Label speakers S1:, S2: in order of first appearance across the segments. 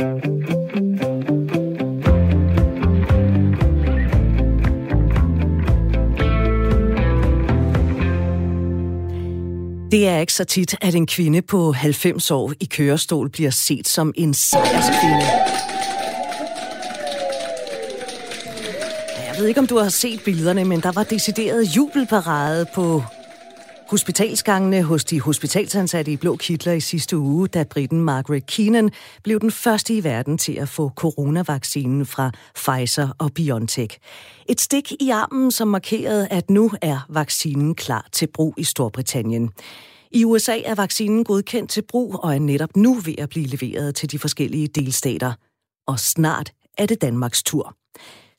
S1: Det er ikke så tit, at en kvinde på 90 år i kørestol bliver set som en sejrskvinde. Jeg ved ikke, om du har set billederne, men der var decideret jubelparade på hospitalsgangene hos de hospitalsansatte i blå kitler i sidste uge, da britten Margaret Keenan blev den første i verden til at få coronavaccinen fra Pfizer og BioNTech. Et stik i armen, som markerede, at nu er vaccinen klar til brug i Storbritannien. I USA er vaccinen godkendt til brug og er netop nu ved at blive leveret til de forskellige delstater. Og snart er det Danmarks tur.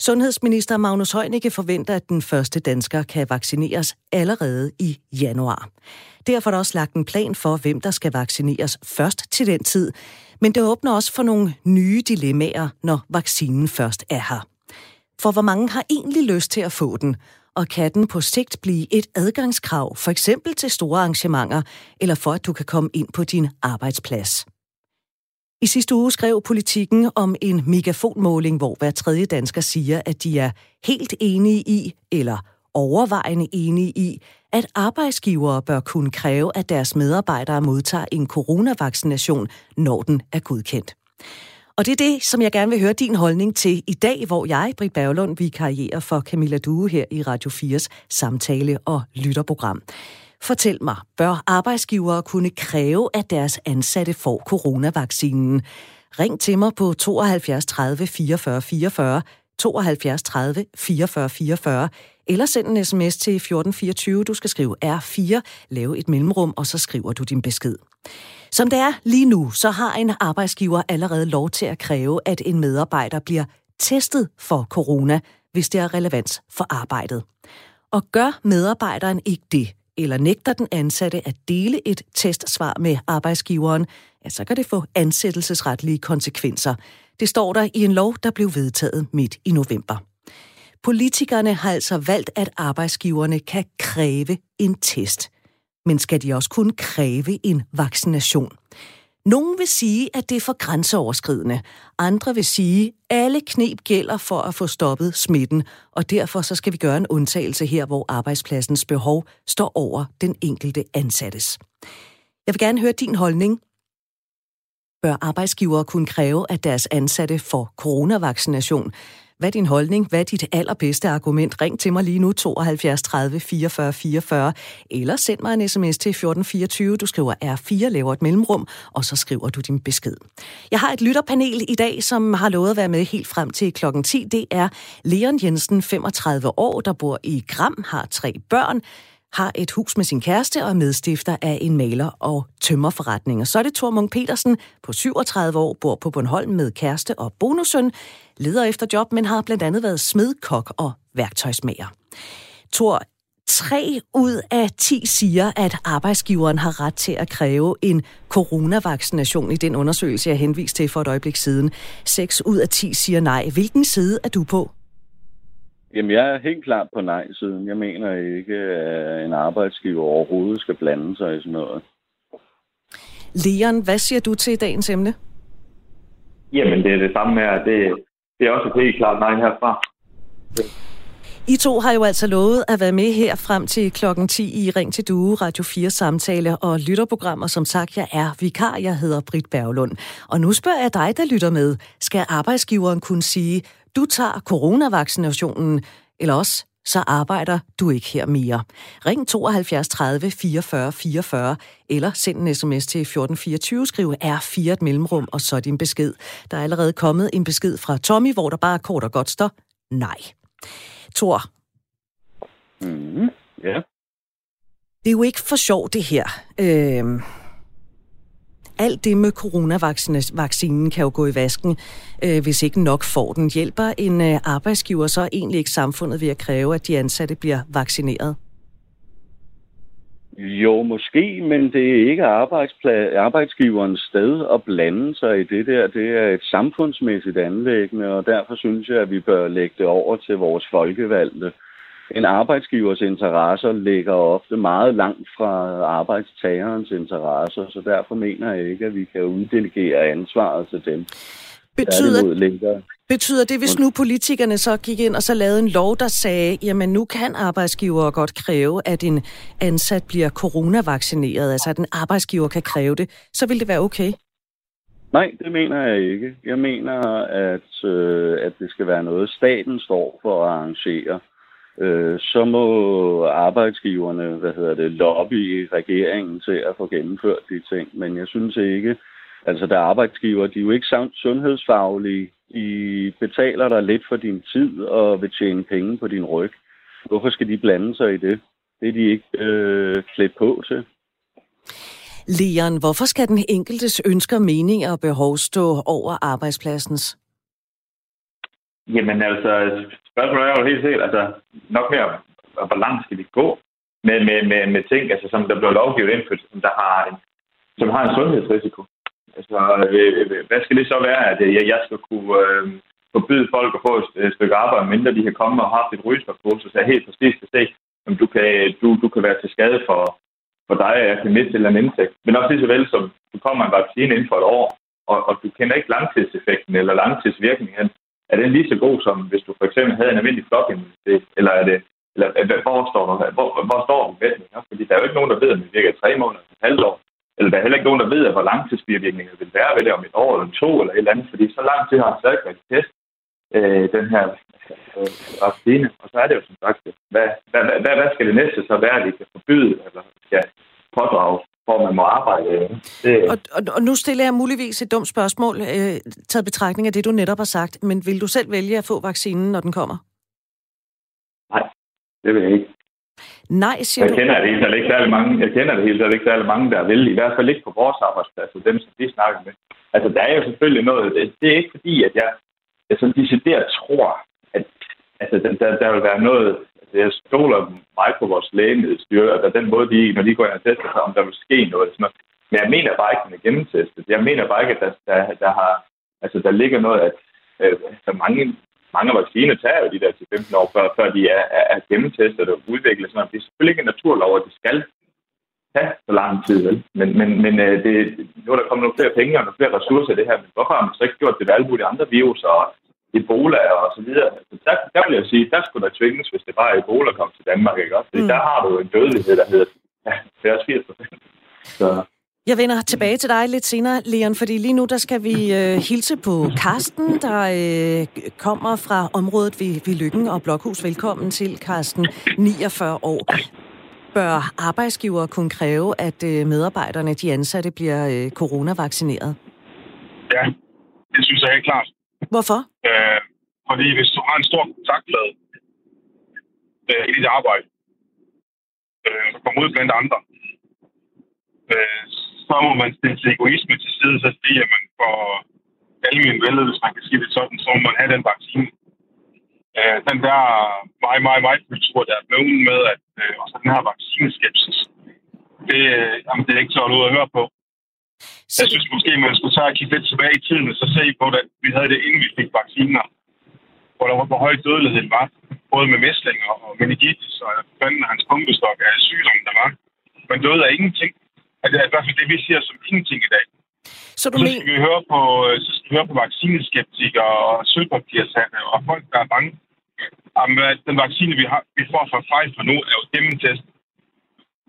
S1: Sundhedsminister Magnus Heunicke forventer, at den første dansker kan vaccineres allerede i januar. Derfor er der også lagt en plan for, hvem der skal vaccineres først til den tid. Men det åbner også for nogle nye dilemmaer, når vaccinen først er her. For hvor mange har egentlig lyst til at få den? Og kan den på sigt blive et adgangskrav, for eksempel til store arrangementer, eller for at du kan komme ind på din arbejdsplads? I sidste uge skrev politikken om en megafonmåling, hvor hver tredje dansker siger, at de er helt enige i, eller overvejende enige i, at arbejdsgivere bør kunne kræve, at deres medarbejdere modtager en coronavaccination, når den er godkendt. Og det er det, som jeg gerne vil høre din holdning til i dag, hvor jeg, Britt Berglund, vi karrierer for Camilla Due her i Radio 4's samtale- og lytterprogram. Fortæl mig, bør arbejdsgivere kunne kræve, at deres ansatte får coronavaccinen? Ring til mig på 72 30 44 44, 72 30 44 44, eller send en sms til 1424. Du skal skrive R4, lave et mellemrum, og så skriver du din besked. Som det er lige nu, så har en arbejdsgiver allerede lov til at kræve, at en medarbejder bliver testet for corona, hvis det er relevans for arbejdet. Og gør medarbejderen ikke det, eller nægter den ansatte at dele et testsvar med arbejdsgiveren, ja, så kan det få ansættelsesretlige konsekvenser. Det står der i en lov, der blev vedtaget midt i november. Politikerne har altså valgt, at arbejdsgiverne kan kræve en test. Men skal de også kunne kræve en vaccination? Nogle vil sige, at det er for grænseoverskridende. Andre vil sige, at alle knep gælder for at få stoppet smitten, og derfor så skal vi gøre en undtagelse her, hvor arbejdspladsens behov står over den enkelte ansattes. Jeg vil gerne høre din holdning. Bør arbejdsgivere kunne kræve, at deres ansatte får coronavaccination? Hvad er din holdning? Hvad er dit allerbedste argument? Ring til mig lige nu 72 30 44 44, eller send mig en sms til 1424. Du skriver R4, laver et mellemrum, og så skriver du din besked. Jeg har et lytterpanel i dag, som har lovet at være med helt frem til klokken 10. Det er Leon Jensen, 35 år, der bor i Gram, har tre børn har et hus med sin kæreste og er medstifter af en maler- og tømmerforretning. Og så er det Thor Munk Petersen på 37 år, bor på Bornholm med kæreste og bonusøn, leder efter job, men har blandt andet været smed, kok og værktøjsmager. Thor, tre ud af 10 siger, at arbejdsgiveren har ret til at kræve en coronavaccination i den undersøgelse, jeg henviste til for et øjeblik siden. 6 ud af 10 siger nej. Hvilken side er du på?
S2: Jamen, jeg er helt klart på nej-siden. Jeg mener ikke, at en arbejdsgiver overhovedet skal blande sig i sådan noget.
S1: Leon, hvad siger du til dagens emne?
S3: Jamen, det er det samme her. Det, det er også et helt klart nej herfra.
S1: I to har jo altså lovet at være med her frem til klokken 10 i Ring til Due, Radio 4 samtale og lytterprogrammer. Som sagt, jeg er vikar, jeg hedder Britt Berglund. Og nu spørger jeg dig, der lytter med. Skal arbejdsgiveren kunne sige, du tager coronavaccinationen, eller også så arbejder du ikke her mere. Ring 72 30 44 44, eller send en sms til 1424, skriv R4 et mellemrum, og så din besked. Der er allerede kommet en besked fra Tommy, hvor der bare kort og godt står nej. Thor.
S2: Mm, ja.
S1: Det er jo ikke for sjov, det her. Øh, alt det med coronavaccinen kan jo gå i vasken, øh, hvis ikke nok får den. Hjælper en øh, arbejdsgiver så egentlig ikke samfundet ved at kræve, at de ansatte bliver vaccineret?
S2: Jo, måske, men det er ikke arbejdsgiverens sted at blande sig i det der. Det er et samfundsmæssigt anlæggende, og derfor synes jeg, at vi bør lægge det over til vores folkevalgte. En arbejdsgivers interesser ligger ofte meget langt fra arbejdstagerens interesser, så derfor mener jeg ikke, at vi kan uddelegere ansvaret til dem.
S1: Betyder, betyder det, hvis nu politikerne så gik ind og så lavede en lov, der sagde, jamen nu kan arbejdsgiver godt kræve, at en ansat bliver coronavaccineret, altså at en arbejdsgiver kan kræve det, så vil det være okay?
S2: Nej, det mener jeg ikke. Jeg mener, at, øh, at det skal være noget, staten står for at arrangere. Øh, så må arbejdsgiverne, hvad hedder det, lobby regeringen til at få gennemført de ting. Men jeg synes ikke, altså der er arbejdsgiver, de er jo ikke sundhedsfaglige. De betaler dig lidt for din tid og vil tjene penge på din ryg. Hvorfor skal de blande sig i det? Det er de ikke øh, klædt på til.
S1: Leon, hvorfor skal den enkeltes ønsker, meninger og behov stå over arbejdspladsens?
S3: Jamen altså, spørgsmålet er jo helt sikkert, altså nok mere, hvor langt skal vi gå med, med, med, med ting, altså som der bliver lovgivet indført, som der har en, som har en sundhedsrisiko. Altså, øh, hvad skal det så være, at øh, jeg, jeg skal kunne øh, forbyde folk at få et stykke arbejde, mindre de har kommet og haft et rygestofkursus, så jeg helt præcis kan se, om du kan, du, du kan være til skade for, for dig, at jeg kan miste en anden indtægt. Men også lige så vel som du kommer en vaccine inden for et år, og, og du kender ikke langtidseffekten eller langtidsvirkningen. Er den lige så god, som hvis du for eksempel havde en almindelig flokimmunitet? Eller er det, eller, hvor står du, hvor, hvor står du med? Fordi der er jo ikke nogen, der ved, om det virker i tre måneder et halvt år. Eller der er heller ikke nogen, der ved, hvor langtidsvirkningen vil være ved det om et år eller to eller et eller andet. Fordi så lang tid har han stadig været test øh, den her øh, vaccine. Og så er det jo som sagt, hvad, hvad, hvad, hvad skal det næste så være, at vi kan forbyde eller skal pådrages hvor man må arbejde. Det...
S1: Og, og, og nu stiller jeg muligvis et dumt spørgsmål, øh, taget betragtning af det, du netop har sagt. Men vil du selv vælge at få vaccinen, når den kommer?
S3: Nej, det vil jeg ikke.
S1: Nej, siger
S3: jeg Kender det helt ikke særlig mange, jeg kender det helt ikke særlig mange, der vil. I hvert fald ikke på vores arbejdsplads, dem som vi snakker med. Altså, der er jo selvfølgelig noget. Det, det er ikke fordi, at jeg, jeg sådan decideret tror, at altså, der, der vil være noget jeg stoler meget på vores lægemiddelstyre, altså den måde, de, når de går ind og tester sig, om der vil ske noget. Sådan noget. Men jeg mener bare ikke, at den er gennemtestet. Jeg mener bare ikke, at der, der, der, har, altså, der ligger noget, at øh, så mange, mange vacciner tager jo de der til 15 år, før, før de er, er, er gennemtestet og udviklet. Sådan noget. Det er selvfølgelig ikke en naturlov, at det skal tage så lang tid. Vel? Men, men, men øh, det, nu er der kommet nogle flere penge og nogle flere ressourcer i det her. Men hvorfor har man så ikke gjort det ved alle mulige andre virus og Ebola og så videre. Så der, der vil jeg sige, der skulle der tvinges, hvis det bare er Ebola kom til Danmark, ikke også? Mm. Der har du en dødelighed, der hedder ja, 80 procent. Så
S1: jeg vender tilbage til dig lidt senere, Leon, fordi lige nu der skal vi øh, hilse på Karsten, der øh, kommer fra området ved, ved Lykken og Blokhus. Velkommen til, Karsten, 49 år. Bør arbejdsgiver kunne kræve, at øh, medarbejderne, de ansatte, bliver øh, coronavaccineret?
S4: Ja, det synes jeg helt klart.
S1: Hvorfor?
S4: Øh, fordi hvis du har en stor kontaktflade øh, i dit arbejde, øh, så kommer ud blandt andre, øh, så må man stille til egoisme til side, så sige, at man får mine vældet, hvis man kan sige det sådan, så må man have den vaccine. Øh, den der meget, meget, meget kultur, der er blevet med, at øh, også den her vaccineskepsis, det, øh, jamen, det er ikke så ud at høre på. Så... Jeg synes måske, man skulle tage og kigge lidt tilbage i tiden, og så se på, at vi havde det, inden vi fik vacciner. Hvor, der var, hvor høj dødeligheden var. Både med mæslinger og meningitis, og fanden hans pumpestok af sygdommen, der var. Man døde af ingenting. Altså, det er i hvert fald det, vi siger som ingenting i dag. Så, du så skal men... vi høre på, så skal vi høre på vaccineskeptikere og sølvpapirsande og folk, der er bange. Jamen, den vaccine, vi, har, vi får fra Pfizer nu, er jo gennemtestet.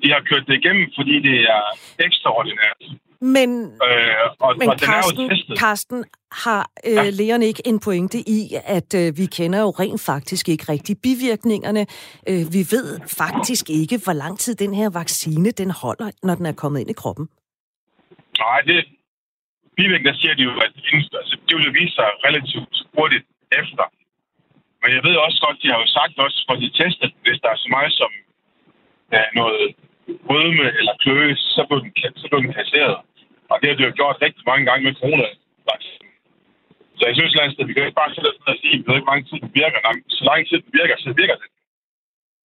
S4: De har kørt det igennem, fordi det er ekstraordinært.
S1: Men, øh, og, men og Karsten, Karsten, har øh, ja. lægerne ikke en pointe i, at øh, vi kender jo rent faktisk ikke rigtig bivirkningerne. Øh, vi ved faktisk ikke, hvor lang tid den her vaccine den holder, når den er kommet ind i kroppen.
S4: Nej, det bivirkninger siger de jo, at altså, det vil vise sig relativt hurtigt efter. Men jeg ved også godt, de har jo sagt også, for de testet, hvis der er så meget som ja, noget rødme eller kløe, så blev den, så blev den kasseret. Og det har det jo gjort rigtig mange gange med corona. Så jeg synes, at vi kan ikke bare sætte os ned og sige, at ved ikke, hvor lang tid den virker. Nej, så lang tid den virker, så virker den.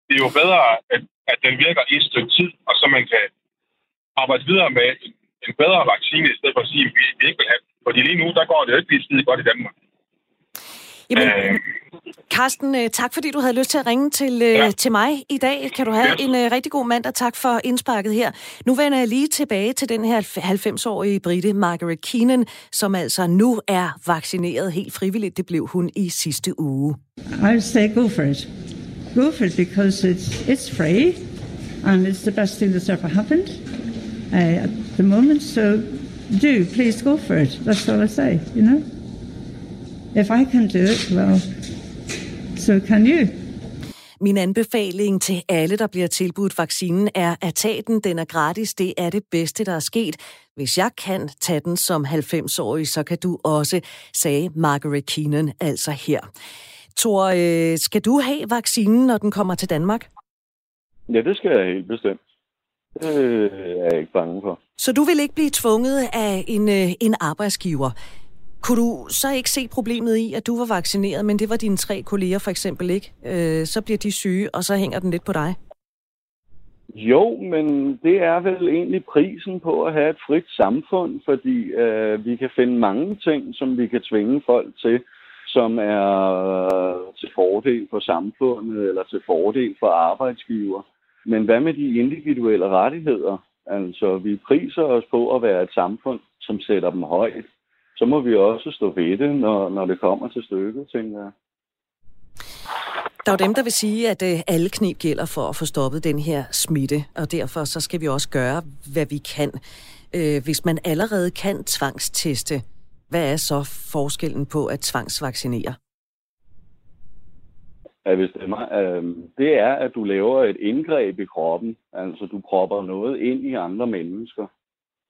S4: Det er jo bedre, at, at den virker i et stykke tid, og så man kan arbejde videre med en, en bedre vaccine, i stedet for at sige, at vi, vi ikke vil have Fordi lige nu, der går det jo ikke lige skide godt i Danmark.
S1: Jamen, øh, Karsten, øh, tak fordi du havde lyst til at ringe til, øh, ja. til mig i dag. Kan du have yes. en uh, rigtig god mandag. Tak for indsparket her. Nu vender jeg lige tilbage til den her 90-årige brite Margaret Keenan, som altså nu er vaccineret helt frivilligt. Det blev hun i sidste uge.
S5: I say go for it. Go for it because it's, it's free and it's the best thing that's ever happened uh, at the moment. So do, please go for it. That's all I say, you know. If I can do it, well, so can you.
S1: Min anbefaling til alle, der bliver tilbudt vaccinen, er at tage den. Den er gratis. Det er det bedste, der er sket. Hvis jeg kan tage den som 90-årig, så kan du også, sagde Margaret Keenan altså her. Thor, øh, skal du have vaccinen, når den kommer til Danmark?
S2: Ja, det skal jeg helt bestemt. Det er jeg ikke bange for.
S1: Så du vil ikke blive tvunget af en, øh, en arbejdsgiver? Kunne du så ikke se problemet i, at du var vaccineret, men det var dine tre kolleger for eksempel ikke? Øh, så bliver de syge, og så hænger den lidt på dig?
S2: Jo, men det er vel egentlig prisen på at have et frit samfund, fordi øh, vi kan finde mange ting, som vi kan tvinge folk til, som er øh, til fordel for samfundet eller til fordel for arbejdsgiver. Men hvad med de individuelle rettigheder? Altså, vi priser os på at være et samfund, som sætter dem højt så må vi også stå ved det, når, når det kommer til stykket, tænker jeg.
S1: Der er jo dem, der vil sige, at øh, alle knep gælder for at få stoppet den her smitte, og derfor så skal vi også gøre, hvad vi kan. Øh, hvis man allerede kan tvangsteste, hvad er så forskellen på at tvangsvaccinere?
S2: Ja, hvis det, er, øh, det er, at du laver et indgreb i kroppen. Altså, du propper noget ind i andre mennesker.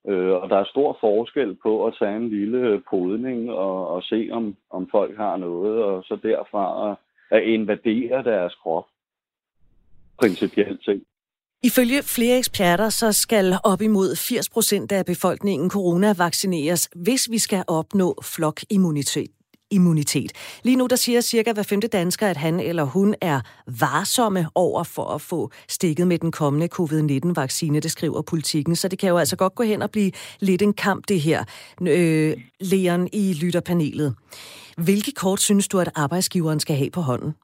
S2: Øh, og der er stor forskel på at tage en lille øh, podning og, og se, om, om folk har noget, og så derfra at, at invadere deres krop. Principielt set.
S1: Ifølge flere eksperter, så skal op imod 80 procent af befolkningen coronavaccineres, hvis vi skal opnå flokimmunitet immunitet. Lige nu der siger cirka hver femte dansker, at han eller hun er varsomme over for at få stikket med den kommende covid-19-vaccine, det skriver politikken. Så det kan jo altså godt gå hen og blive lidt en kamp, det her. Øh, Leon i lytterpanelet. Hvilke kort synes du, at arbejdsgiveren skal have på hånden?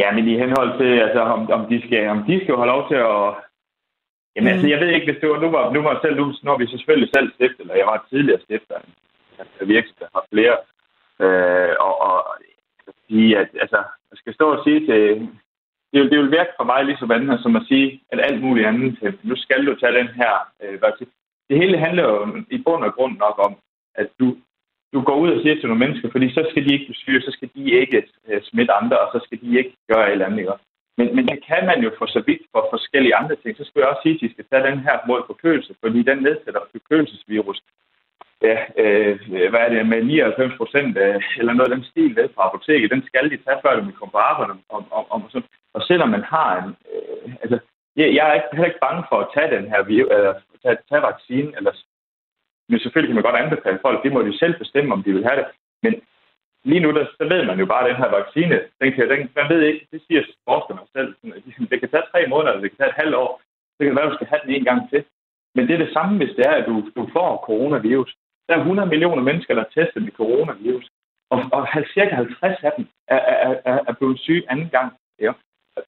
S3: Ja, men i henhold til, altså, om, om, de skal, om de skal holde lov til at... Jamen, mm. altså, jeg ved ikke, hvis det var... Nu var, nu var selv, nu, når vi selvfølgelig selv stiftet, eller jeg var tidligere stifter virksomheder har flere. Øh, og, og sige, at altså, jeg skal stå og sige til... Det vil, det vil virke for mig ligesom andet, som at sige, at alt muligt andet, øh, nu skal du tage den her øh, Det hele handler jo i bund og grund nok om, at du, du går ud og siger til nogle mennesker, fordi så skal de ikke blive syge, så skal de ikke øh, smitte andre, og så skal de ikke gøre et eller andet. Ikke? Men, men det kan man jo for så vidt for forskellige andre ting. Så skulle jeg også sige, at de skal tage den her mod forkølelse, fordi den nedsætter forkølelsesvirus ja, øh, hvad er det, med 99 procent øh, eller noget af den stil der fra apoteket, den skal de tage, før de kommer på arbejde. Og, og, og, sådan. og selvom man har en... Øh, altså, jeg, jeg er ikke, heller ikke bange for at tage den her eller tage, tage vaccinen, eller, men selvfølgelig kan man godt anbefale folk, det må de selv bestemme, om de vil have det. Men lige nu, der, så ved man jo bare, at den her vaccine, den kan, den, man ved ikke, det siger forskerne selv, det kan tage tre måneder, eller det kan tage et halvt år, så kan det være, at du skal have den en gang til. Men det er det samme, hvis det er, at du, du får coronavirus. Der er 100 millioner mennesker, der er testet med coronavirus, og, og cirka 50 af dem er, er, er, er blevet syge anden gang. Ja.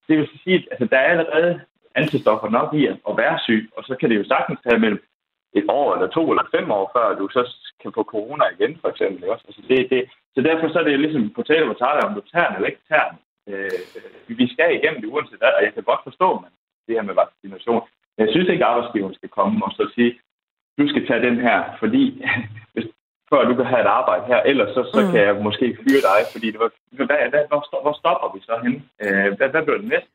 S3: Det vil sige, at altså, der er allerede antistoffer nok i at være syg, og så kan det jo sagtens tage mellem et år eller to eller fem år, før du så kan få corona igen, for eksempel. Også. Altså det, det, så derfor så er det ligesom på tale og taler, om du tager den eller ikke tager den. Øh, vi skal igennem det uanset hvad, og jeg kan godt forstå man, det her med vaccination. Men jeg synes ikke, at arbejdsgiveren skal komme og så sige, du skal tage den her, fordi hvis, før du kan have et arbejde her, ellers så, så mm. kan jeg måske fyre dig, fordi det var, hvad, hvad, hvor, hvor stopper vi så hen? Øh, hvad, hvad bliver det næste?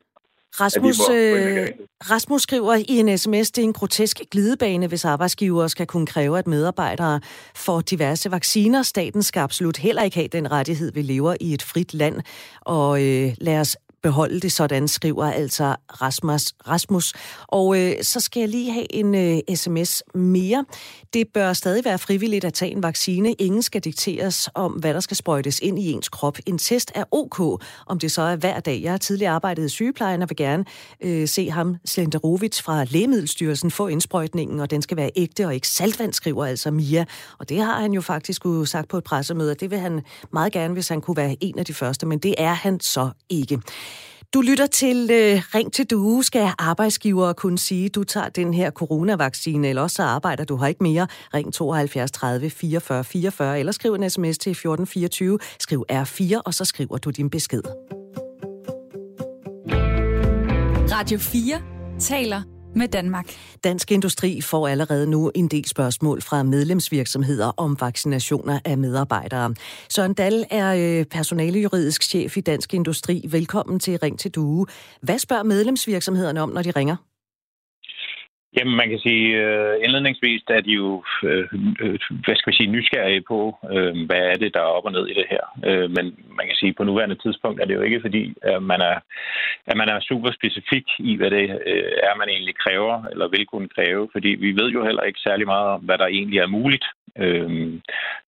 S1: Rasmus, øh, Rasmus skriver i en sms, det er en grotesk glidebane, hvis arbejdsgivere skal kunne kræve, at medarbejdere får diverse vacciner. Staten skal absolut heller ikke have den rettighed, vi lever i et frit land. Og øh, lad os beholde det sådan, skriver altså Rasmus. Rasmus. Og øh, så skal jeg lige have en øh, sms mere. Det bør stadig være frivilligt at tage en vaccine. Ingen skal dikteres om, hvad der skal sprøjtes ind i ens krop. En test er ok, om det så er hver dag. Jeg har tidligere arbejdet i sygeplejen og vil gerne øh, se ham, Slenderovic fra Lægemiddelstyrelsen, få indsprøjtningen, og den skal være ægte og ikke saltvand, skriver altså Mia. Og det har han jo faktisk sagt på et pressemøde, det vil han meget gerne, hvis han kunne være en af de første, men det er han så ikke. Du lytter til øh, Ring til Due. Skal arbejdsgiver kunne sige, du tager den her coronavaccine, eller også så arbejder du her ikke mere. Ring 72 30 44 44, eller skriv en sms til 1424. Skriv R4, og så skriver du din besked.
S6: Radio 4 taler med Danmark.
S1: Dansk Industri får allerede nu en del spørgsmål fra medlemsvirksomheder om vaccinationer af medarbejdere. Søren Dahl er øh, personalejuridisk chef i Dansk Industri. Velkommen til Ring til Due. Hvad spørger medlemsvirksomhederne om, når de ringer?
S7: Jamen, man kan sige, øh, indledningsvis er de jo, uh, hvad skal vi sige, nysgerrige på, øh, hvad er det, der er op og ned i det her. Øh, men man kan sige, på nuværende tidspunkt er det jo ikke fordi, at man er, at man er super specifik i, hvad det øh, er, man egentlig kræver, eller vil kunne kræve, fordi vi ved jo heller ikke særlig meget om, hvad der egentlig er muligt. Øh,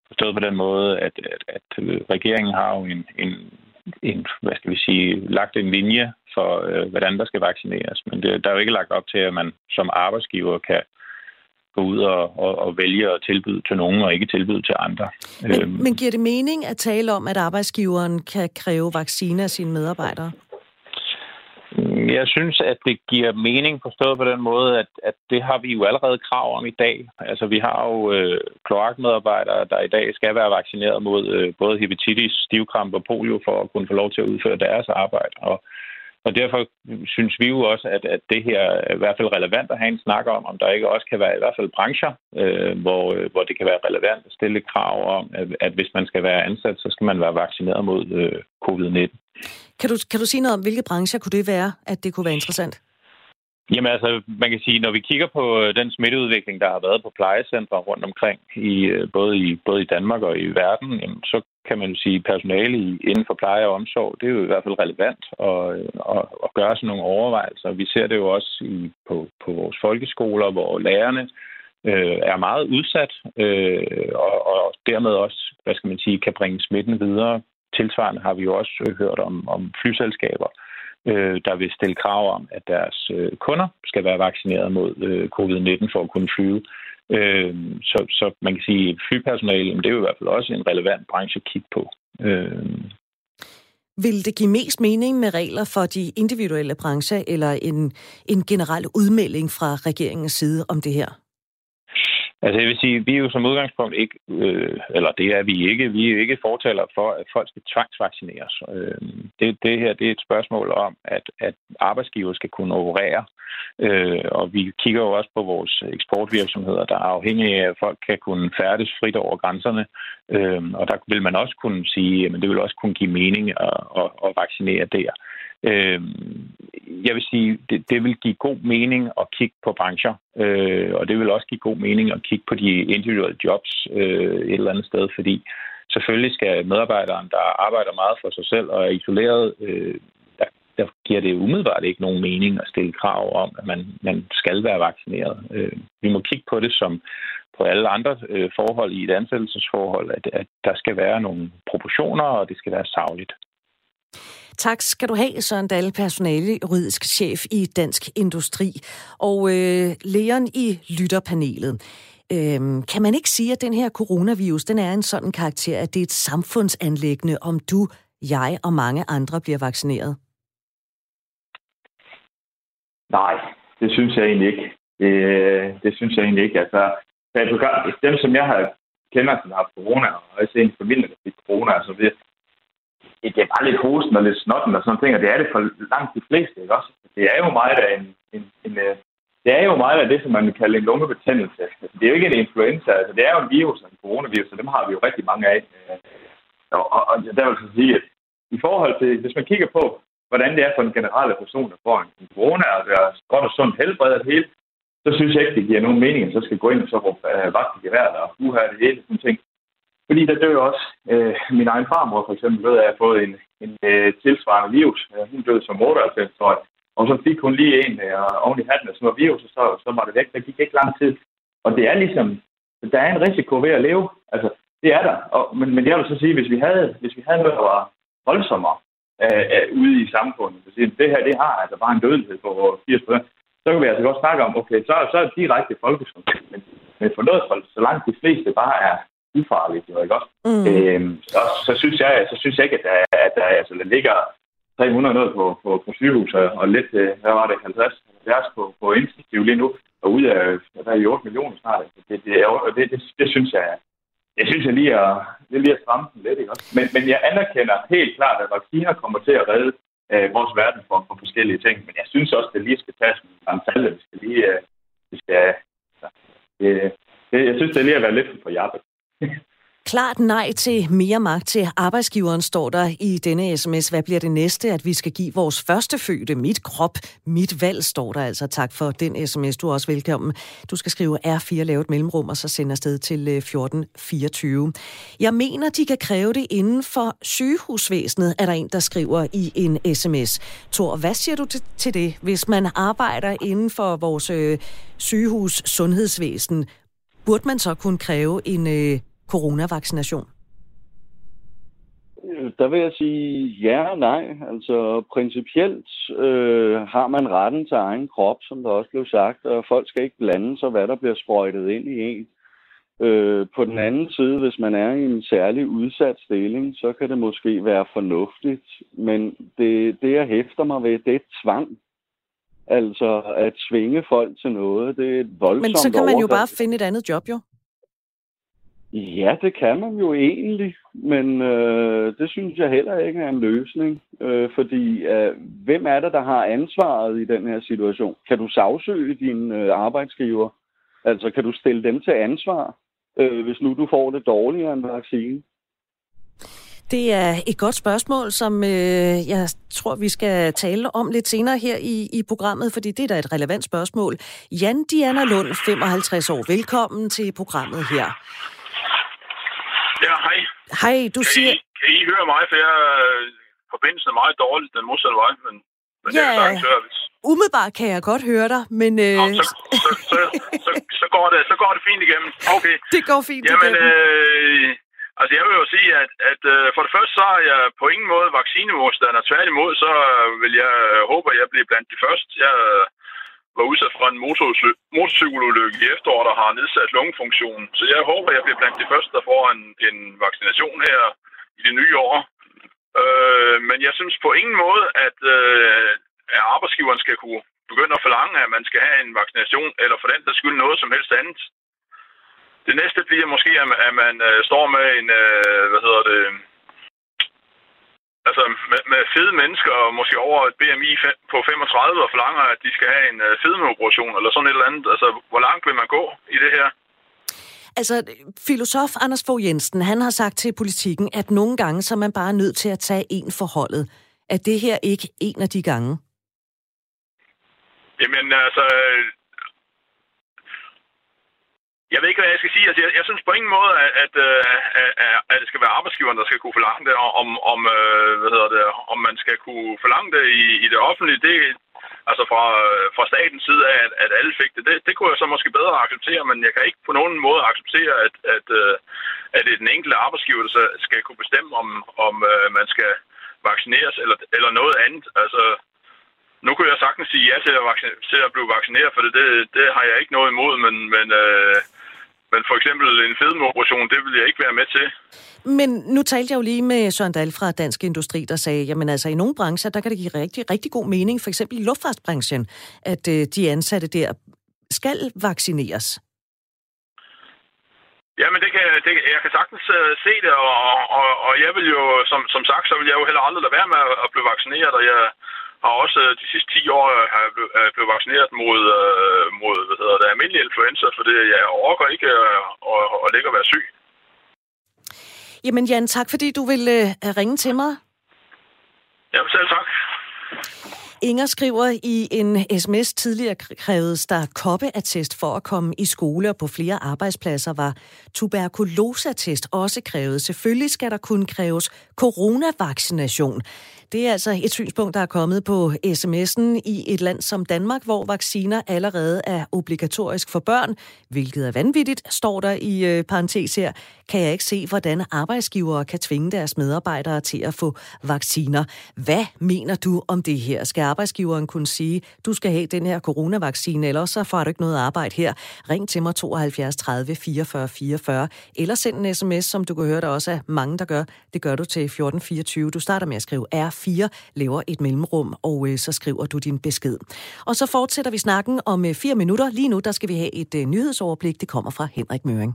S7: forstået på den måde, at, at, at regeringen har jo en, en en, hvad skal vi sige, lagt en linje for, øh, hvordan der skal vaccineres. Men det, der er jo ikke lagt op til, at man som arbejdsgiver kan gå ud og, og, og vælge at tilbyde til nogen og ikke tilbyde til andre.
S1: Men, øhm. men giver det mening at tale om, at arbejdsgiveren kan kræve vacciner af sine medarbejdere?
S7: Jeg synes, at det giver mening forstået på den måde, at, at det har vi jo allerede krav om i dag. Altså, vi har jo øh, kloakmedarbejdere, der i dag skal være vaccineret mod øh, både hepatitis, stivkramp og polio for at kunne få lov til at udføre deres arbejde. Og og derfor synes vi jo også, at, at det her er i hvert fald relevant at have en snak om, om der ikke også kan være i hvert fald brancher, øh, hvor, hvor det kan være relevant at stille krav om, at, at hvis man skal være ansat, så skal man være vaccineret mod øh, covid-19.
S1: Kan du, kan du sige noget om, hvilke brancher kunne det være, at det kunne være interessant?
S7: Jamen altså, man kan sige, når vi kigger på øh, den smitteudvikling, der har været på plejecentre rundt omkring, i, øh, både, i, både i Danmark og i verden, jamen, så kan man sige, personale inden for pleje og omsorg, det er jo i hvert fald relevant at, at, at gøre sådan nogle overvejelser. Vi ser det jo også i, på, på vores folkeskoler, hvor lærerne øh, er meget udsat, øh, og, og dermed også, hvad skal man sige, kan bringe smitten videre. Tilsvarende har vi jo også hørt om, om flyselskaber, øh, der vil stille krav om, at deres øh, kunder skal være vaccineret mod øh, covid-19 for at kunne flyve. Øh, Øh, så, så man kan sige, at flypersonale, det er jo i hvert fald også en relevant branche at kigge på. Øh.
S1: Vil det give mest mening med regler for de individuelle brancher, eller en, en generel udmelding fra regeringens side om det her?
S7: Altså jeg vil sige, vi er jo som udgangspunkt ikke, øh, eller det er vi ikke, vi er jo ikke fortaler for, at folk skal tvangsvaccineres. Øh, det, det her det er et spørgsmål om, at, at arbejdsgiver skal kunne operere, øh, og vi kigger jo også på vores eksportvirksomheder, der er afhængige af, at folk kan kunne færdes frit over grænserne, øh, og der vil man også kunne sige, at det vil også kunne give mening at, at, at vaccinere der. Øh, jeg vil sige, det, det vil give god mening at kigge på brancher, øh, og det vil også give god mening at kigge på de individuelle jobs øh, et eller andet sted, fordi selvfølgelig skal medarbejderen, der arbejder meget for sig selv og er isoleret, øh, der, der giver det umiddelbart ikke nogen mening at stille krav om, at man, man skal være vaccineret. Øh, vi må kigge på det som på alle andre øh, forhold i et ansættelsesforhold, at, at der skal være nogle proportioner, og det skal være savligt.
S1: Tak skal du have, Søren Dahl, personale juridisk chef i Dansk Industri. Og øh, lægeren i lytterpanelet. Øhm, kan man ikke sige, at den her coronavirus, den er en sådan karakter, at det er et samfundsanlæggende, om du, jeg og mange andre bliver vaccineret?
S3: Nej, det synes jeg egentlig ikke. Det, øh, det synes jeg egentlig ikke. Altså, dem, som jeg har kender, som har corona, og også en familie, der fik corona, altså det, det er bare lidt hosten og lidt snotten og sådan ting, og det er det for langt de fleste, ikke også? Altså, det er jo meget af en, en, en, øh, det er jo meget af det, som man kalder en lungebetændelse. Altså, det er jo ikke en influenza, altså det er jo en virus, en coronavirus, og dem har vi jo rigtig mange af. Øh, og, og, og der vil jeg sige, at i forhold til, hvis man kigger på, hvordan det er for den generelle person, der får en corona, og der er godt og sundt helbred det hele, så synes jeg ikke, det giver nogen mening, at så skal gå ind og så råbe øh, vagt i gevær, og uha det hele, sådan ting. Fordi der dør også øh, min egen farmor, for eksempel, ved at jeg har fået en, en øh, tilsvarende virus. Øh, hun døde som 98 år. Og så fik hun lige en øh, oven i hatten, som var virus, og så, så var det væk. Der gik ikke lang tid. Og det er ligesom, der er en risiko ved at leve. Altså, det er der. Og, men, men jeg vil så sige, hvis vi havde, hvis vi havde noget, der var voldsommere øh, øh, ude i samfundet, så det her det har altså bare en dødelighed på 80 så kan vi altså godt snakke om, okay, så, så er det direkte folkesundhed. Men, men for noget, så langt de fleste bare er ufarligt, jo ikke også? Mm. Øhm, så, så, synes jeg, så synes jeg ikke, at der, at der, altså, der ligger 300 noget på, på, på sygehus, og lidt, øh, hvad var det, 50 70 på, på intensiv lige nu, og ud af, der er i 8 millioner snart. Det, det, det, det, det, det, synes jeg, jeg synes jeg lige at, det er lige at stramme den lidt, ikke også? Men, men jeg anerkender helt klart, at vacciner kommer til at redde øh, vores verden for, for forskellige ting. Men jeg synes også, det lige skal tages med en tal. Vi skal lige, øh, vi skal, altså, det, det, jeg synes, det er lige at være lidt for hjertet.
S1: Klart nej til mere magt til arbejdsgiveren, står der i denne sms. Hvad bliver det næste, at vi skal give vores første fødte? Mit krop, mit valg, står der altså. Tak for den sms. Du er også velkommen. Du skal skrive R4, lave et mellemrum, og så sende afsted til øh, 1424. Jeg mener, de kan kræve det inden for sygehusvæsenet, er der en, der skriver i en sms. Tor, hvad siger du til det, hvis man arbejder inden for vores øh, sygehus sundhedsvæsen? Burde man så kunne kræve en øh, coronavaccination?
S2: Der vil jeg sige ja og nej. Altså principielt øh, har man retten til egen krop, som der også blev sagt, og folk skal ikke blande sig, hvad der bliver sprøjtet ind i en. Øh, på den anden side, hvis man er i en særlig udsat stilling, så kan det måske være fornuftigt, men det, det jeg hæfter mig ved, det er tvang. Altså at svinge folk til noget, det er et voldsomt
S1: Men så kan man jo bare finde et andet job, jo.
S2: Ja, det kan man jo egentlig, men øh, det synes jeg heller ikke er en løsning. Øh, fordi øh, hvem er det, der har ansvaret i den her situation? Kan du sagsøge din øh, arbejdsgiver? Altså, kan du stille dem til ansvar, øh, hvis nu du får det dårligere end vaccine?
S1: Det er et godt spørgsmål, som øh, jeg tror, vi skal tale om lidt senere her i, i programmet, fordi det er da et relevant spørgsmål. Jan Diana Lund, 55 år. Velkommen til programmet her.
S8: Ja, hej.
S1: Hej, du
S8: kan
S1: siger...
S8: I, kan I høre mig, for jeg forbindelsen er meget dårlig den modsatte vej, men, men
S1: Ja.
S8: det er service.
S1: Umiddelbart kan jeg godt høre dig, men øh,
S8: Nå, så, så, så, så, så, går det, så går det fint igennem. Okay.
S1: det går fint
S8: Jamen,
S1: igennem.
S8: øh, altså jeg vil jo sige, at, at øh, for det første, så er jeg på ingen måde vaccinemodstander. Tværtimod, så øh, vil jeg øh, håbe, at jeg bliver blandt de første. Jeg øh, var udsat for en motorcykelulykke i efteråret, der har nedsat lungefunktionen. Så jeg håber, at jeg bliver blandt de første, der får en, en vaccination her i det nye år. Øh, men jeg synes på ingen måde, at, øh, at arbejdsgiveren skal kunne begynde at forlange, at man skal have en vaccination, eller for den der skyld noget som helst andet. Det næste bliver måske, at man, at man øh, står med en, øh, hvad hedder det, altså med, med fede mennesker, og måske over et BMI på 35, og forlanger, at de skal have en øh, fedmeoperation, eller sådan et eller andet. Altså, hvor langt vil man gå i det her?
S1: Altså, filosof Anders Fogh Jensen, han har sagt til politikken, at nogle gange så er man bare nødt til at tage en forholdet. Er det her ikke en af de gange?
S8: Jamen, altså... Jeg ved ikke, hvad jeg skal sige. Altså, jeg, jeg synes på ingen måde, at, at, øh, at, at- det skal være arbejdsgiveren, der skal kunne forlange det, om, om, øh, hvad hedder det, om man skal kunne forlange det i, i det offentlige. Det, altså fra, fra statens side af, at, at alle fik det. det. Det kunne jeg så måske bedre acceptere, men jeg kan ikke på nogen måde acceptere, at, at, øh, at det er den enkelte arbejdsgiver, der så- skal kunne bestemme, om, om man skal vaccineres eller, eller noget andet. Altså, nu kunne jeg sagtens sige ja til at, vaccine, til at blive vaccineret, for det, det, det har jeg ikke noget imod, men, men, øh, men for eksempel en fedmeoperation, det vil jeg ikke være med til.
S1: Men nu talte jeg jo lige med Søren Dahl fra Dansk Industri, der sagde, jamen altså i nogle brancher, der kan det give rigtig, rigtig god mening, for eksempel i luftfartsbranchen, at øh, de ansatte der skal vaccineres.
S8: Jamen, det kan, det, jeg kan sagtens uh, se det, og, og, og jeg vil jo, som, som sagt, så vil jeg jo heller aldrig lade være med at, at blive vaccineret, og jeg har også øh, de sidste 10 år øh, har jeg blevet, er vaccineret mod, øh, mod hvad hedder det, almindelig influenza, for det, jeg overgår ikke at, at ligge og være syg.
S1: Jamen Jan, tak fordi du vil øh, ringe til mig.
S8: Ja, selv tak.
S1: Inger skriver i en sms tidligere krævet der koppeattest for at komme i skole, og på flere arbejdspladser var tuberkulosatest også krævet. Selvfølgelig skal der kun kræves coronavaccination. Det er altså et synspunkt, der er kommet på sms'en i et land som Danmark, hvor vacciner allerede er obligatorisk for børn, hvilket er vanvittigt, står der i øh, parentes her, kan jeg ikke se, hvordan arbejdsgivere kan tvinge deres medarbejdere til at få vacciner. Hvad mener du om det her? Skal arbejdsgiveren kunne sige, du skal have den her coronavaccine, eller så får du ikke noget arbejde her. Ring til mig 72 30 44 44, eller send en sms, som du kan høre, der også er mange, der gør. Det gør du til 1424. Du starter med at skrive R4, laver et mellemrum, og øh, så skriver du din besked. Og så fortsætter vi snakken om øh, fire minutter. Lige nu, der skal vi have et øh, nyhedsoverblik. Det kommer fra Henrik Møring.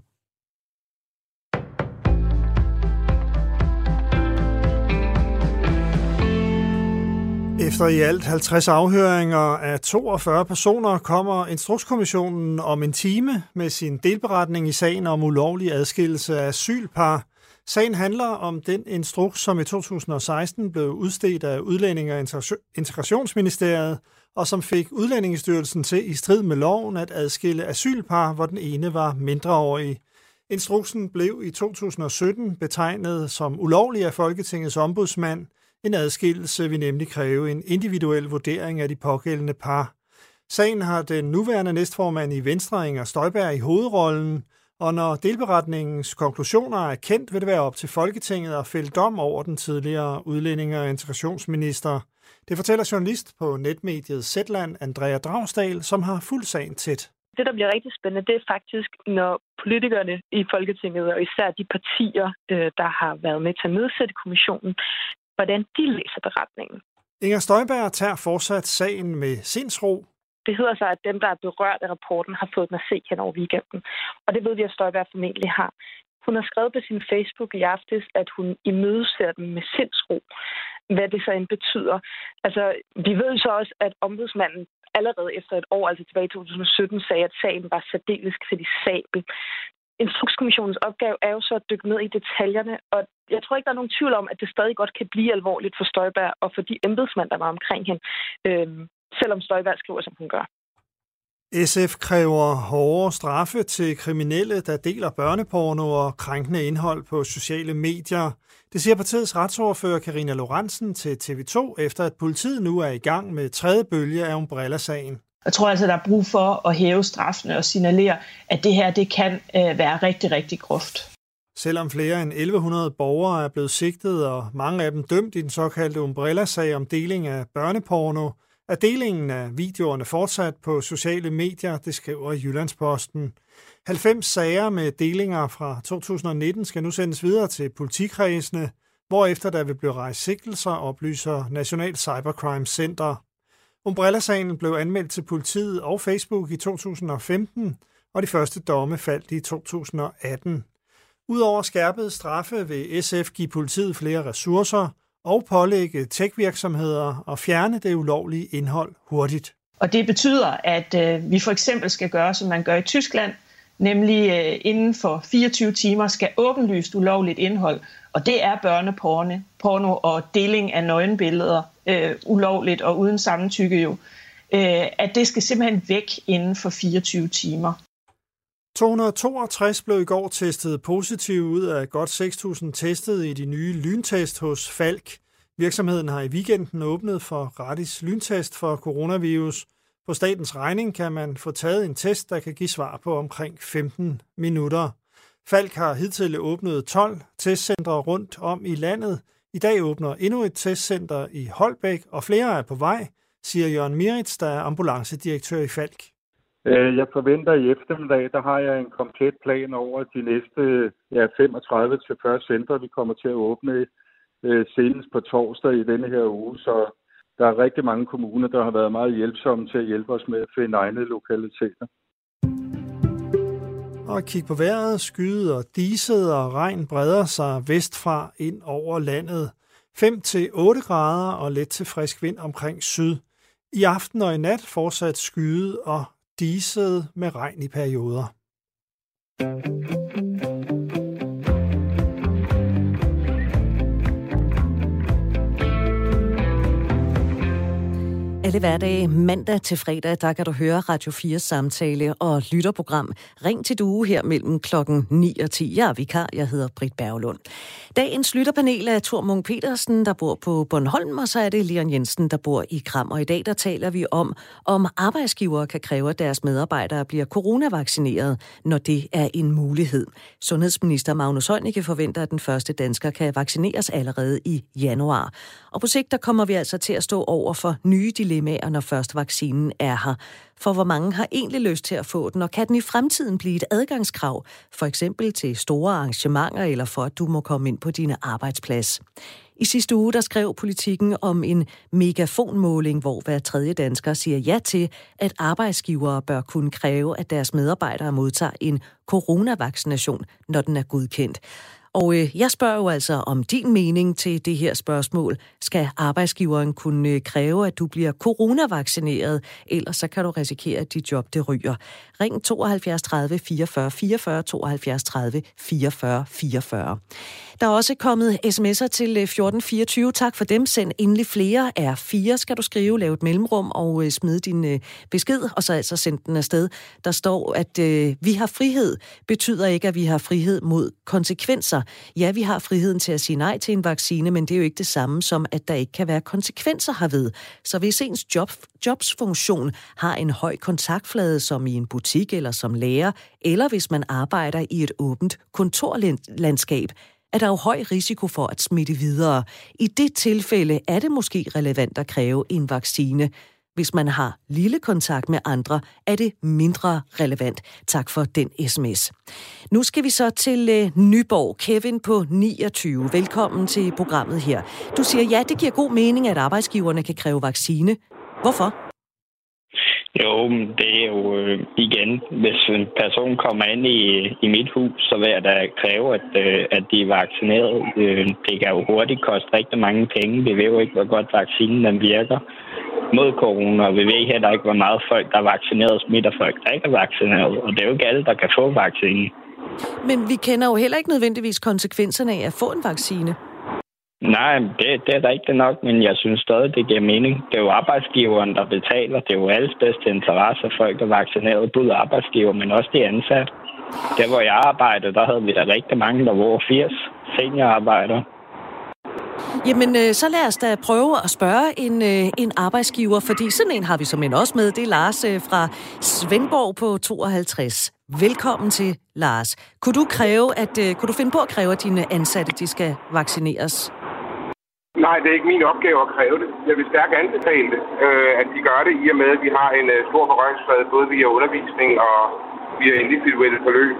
S9: Efter i alt 50 afhøringer af 42 personer kommer Instrukskommissionen om en time med sin delberetning i sagen om ulovlig adskillelse af asylpar. Sagen handler om den instruks, som i 2016 blev udstedt af Udlænding- og Integrationsministeriet, og som fik Udlændingestyrelsen til i strid med loven at adskille asylpar, hvor den ene var mindreårig. Instruksen blev i 2017 betegnet som ulovlig af Folketingets ombudsmand – en adskillelse vil nemlig kræve en individuel vurdering af de pågældende par. Sagen har den nuværende næstformand i Venstre, Inger Støjberg, i hovedrollen, og når delberetningens konklusioner er kendt, vil det være op til Folketinget at fælde dom over den tidligere udlænding- og integrationsminister. Det fortæller journalist på netmediet Zetland, Andrea Dragsdal, som har fuld sagen tæt.
S10: Det, der bliver rigtig spændende, det er faktisk, når politikerne i Folketinget, og især de partier, øh, der har været med til at nedsætte kommissionen, hvordan de læser beretningen.
S9: Inger Støjberg tager fortsat sagen med sindsro.
S10: Det hedder sig, at dem, der er berørt af rapporten, har fået den at se hen over weekenden. Og det ved vi, at Støjberg formentlig har. Hun har skrevet på sin Facebook i aftes, at hun imødeser dem med sindsro. Hvad det så end betyder. Altså, vi ved så også, at ombudsmanden allerede efter et år, altså tilbage i 2017, sagde, at sagen var særdeles kritisabel. Instrukskommissionens opgave er jo så at dykke ned i detaljerne, og jeg tror ikke, der er nogen tvivl om, at det stadig godt kan blive alvorligt for Støjberg og for de embedsmænd, der var omkring hende, Øhm, selvom Støjberg skriver, som hun gør.
S9: SF kræver hårdere straffe til kriminelle, der deler børneporno og krænkende indhold på sociale medier. Det siger partiets retsordfører Karina Lorentzen til TV2, efter at politiet nu er i gang med tredje bølge af Umbrella-sagen.
S11: Jeg tror altså, der er brug for at hæve straffene og signalere, at det her det kan øh, være rigtig, rigtig groft.
S9: Selvom flere end 1100 borgere er blevet sigtet, og mange af dem dømt i den såkaldte Umbrella-sag om deling af børneporno, er delingen af videoerne fortsat på sociale medier, det skriver Jyllandsposten. 90 sager med delinger fra 2019 skal nu sendes videre til politikredsene, hvorefter der vil blive rejst sigtelser, oplyser National Cybercrime Center. Umbrella-sagen blev anmeldt til politiet og Facebook i 2015, og de første domme faldt i 2018. Udover skærpede straffe vil SF give politiet flere ressourcer og pålægge tech-virksomheder at fjerne det ulovlige indhold hurtigt.
S11: Og det betyder, at øh, vi for eksempel skal gøre, som man gør i Tyskland, nemlig øh, inden for 24 timer skal åbenlyst ulovligt indhold, og det er børneporne porno og deling af nøgenbilleder, øh, ulovligt og uden samtykke jo, øh, at det skal simpelthen væk inden for 24 timer.
S9: 262 blev i går testet positiv ud af godt 6.000 testet i de nye lyntest hos Falk. Virksomheden har i weekenden åbnet for gratis lyntest for coronavirus. På statens regning kan man få taget en test, der kan give svar på omkring 15 minutter. Falk har hidtil åbnet 12 testcentre rundt om i landet. I dag åbner endnu et testcenter i Holbæk, og flere er på vej, siger Jørgen Miritz, der er ambulancedirektør i Falk.
S2: Øh, jeg forventer i eftermiddag, der har jeg en komplet plan over de næste ja, 35 til 40 centre, vi kommer til at åbne øh, senest på torsdag i denne her uge. Så der er rigtig mange kommuner, der har været meget hjælpsomme til at hjælpe os med at finde egne lokaliteter.
S9: Og kig på vejret, skyet og diset og regn breder sig vestfra ind over landet. 5-8 grader og let til frisk vind omkring syd. I aften og i nat fortsat skyet og diset med regn i perioder.
S1: Alle hverdage, mandag til fredag, der kan du høre Radio 4 samtale og lytterprogram. Ring til Due her mellem klokken 9 og 10. Jeg er vikar, jeg hedder Britt Berglund. Dagens lytterpanel er Thor Munk Petersen, der bor på Bornholm, og så er det Leon Jensen, der bor i Kram. Og i dag der taler vi om, om arbejdsgivere kan kræve, at deres medarbejdere bliver coronavaccineret, når det er en mulighed. Sundhedsminister Magnus Heunicke forventer, at den første dansker kan vaccineres allerede i januar. Og på sigt der kommer vi altså til at stå over for nye dilemmaer, når først vaccinen er her. For hvor mange har egentlig lyst til at få den, og kan den i fremtiden blive et adgangskrav, for eksempel til store arrangementer eller for at du må komme ind på dine arbejdsplads. I sidste uge der skrev politikken om en megafonmåling, hvor hver tredje dansker siger ja til, at arbejdsgivere bør kunne kræve, at deres medarbejdere modtager en coronavaccination, når den er godkendt. Og øh, jeg spørger jo altså om din mening til det her spørgsmål. Skal arbejdsgiveren kunne øh, kræve, at du bliver coronavaccineret, ellers så kan du risikere, at dit job det ryger. Ring 72 30 44 44 72 30 44 44. Der er også kommet sms'er til øh, 1424. Tak for dem. Send endelig flere. er 4. skal du skrive, lave et mellemrum og øh, smide din øh, besked, og så altså sende den afsted. Der står, at øh, vi har frihed, betyder ikke, at vi har frihed mod konsekvenser. Ja, vi har friheden til at sige nej til en vaccine, men det er jo ikke det samme som, at der ikke kan være konsekvenser herved. Så hvis ens job, jobsfunktion har en høj kontaktflade, som i en butik eller som lærer, eller hvis man arbejder i et åbent kontorlandskab, er der jo høj risiko for at smitte videre. I det tilfælde er det måske relevant at kræve en vaccine. Hvis man har lille kontakt med andre, er det mindre relevant. Tak for den sms. Nu skal vi så til øh, Nyborg. Kevin på 29. Velkommen til programmet her. Du siger, ja, det giver god mening, at arbejdsgiverne kan kræve vaccine. Hvorfor?
S12: Jo, det er jo øh, igen, hvis en person kommer ind i, i mit hus, så vil jeg da kræve, at, øh, at de er vaccineret. Øh, det kan jo hurtigt koste rigtig mange penge. Vi ved jo ikke, hvor godt vaccinen den virker mod corona, og vi ved heller ikke, hvor meget folk, der er vaccineret, smitter folk, der ikke er vaccineret. Og det er jo ikke alle, der kan få vaccinen.
S1: Men vi kender jo heller ikke nødvendigvis konsekvenserne af at få en vaccine.
S12: Nej, det, det er rigtigt nok, men jeg synes stadig, det giver mening. Det er jo arbejdsgiveren, der betaler. Det er jo alles bedste interesse, at folk er vaccineret, både arbejdsgiver, men også de ansatte. Der, hvor jeg arbejdede, der havde vi da rigtig mange, der var 80 seniorarbejdere.
S1: Jamen, øh, så lad os da prøve at spørge en, øh, en arbejdsgiver, fordi sådan en har vi som en også med. Det er Lars øh, fra Svendborg på 52. Velkommen til, Lars. Kunne du, kræve, at, øh, kunne du finde på at kræve, at dine ansatte de skal vaccineres?
S13: Nej, det er ikke min opgave at kræve det. Jeg vil stærkt anbefale det, øh, at de gør det, i og med, at vi har en øh, stor berøringsflade, både via undervisning og via individuelle forløb.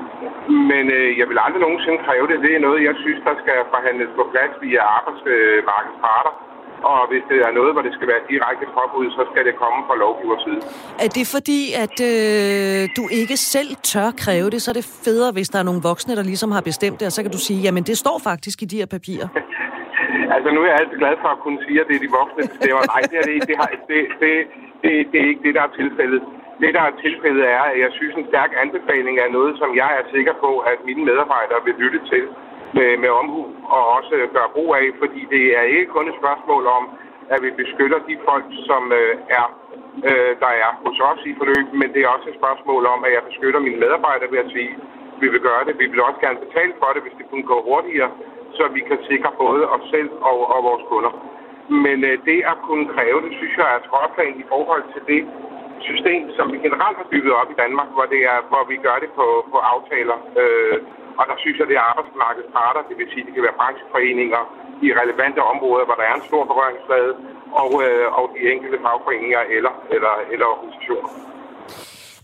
S13: Men øh, jeg vil aldrig nogensinde kræve det. Det er noget, jeg synes, der skal forhandles på plads via arbejdsmarkedets parter. Og hvis det er noget, hvor det skal være direkte påbud, så skal det komme fra lovgivers side.
S1: Er det fordi, at øh, du ikke selv tør kræve det, så er det federe, hvis der er nogle voksne, der ligesom har bestemt det, og så kan du sige, jamen det står faktisk i de her papirer.
S13: Altså, nu er jeg altid glad for at kunne sige, at det er de voksne, der bestemmer. Nej, det er det ikke. Det, har, det, det, det, det er ikke det, der er tilfældet. Det, der er tilfældet, er, at jeg synes, en stærk anbefaling er noget, som jeg er sikker på, at mine medarbejdere vil lytte til med, med omhu og også gøre brug af, fordi det er ikke kun et spørgsmål om, at vi beskytter de folk, som øh, er, øh, der er hos os i forløb, men det er også et spørgsmål om, at jeg beskytter mine medarbejdere ved at sige, vi vil gøre det. Vi vil også gerne betale for det, hvis det kunne gå hurtigere så vi kan sikre både os selv og, og vores kunder. Men øh, det at kunne kræve det, synes jeg er et i forhold til det system, som vi generelt har bygget op i Danmark, hvor, det er, hvor vi gør det på, på aftaler. Øh, og der synes jeg, det er arbejdsmarkedets parter, det vil sige, det kan være brancheforeninger i relevante områder, hvor der er en stor berøringsflade, og, øh, og de enkelte fagforeninger eller, eller, eller organisationer.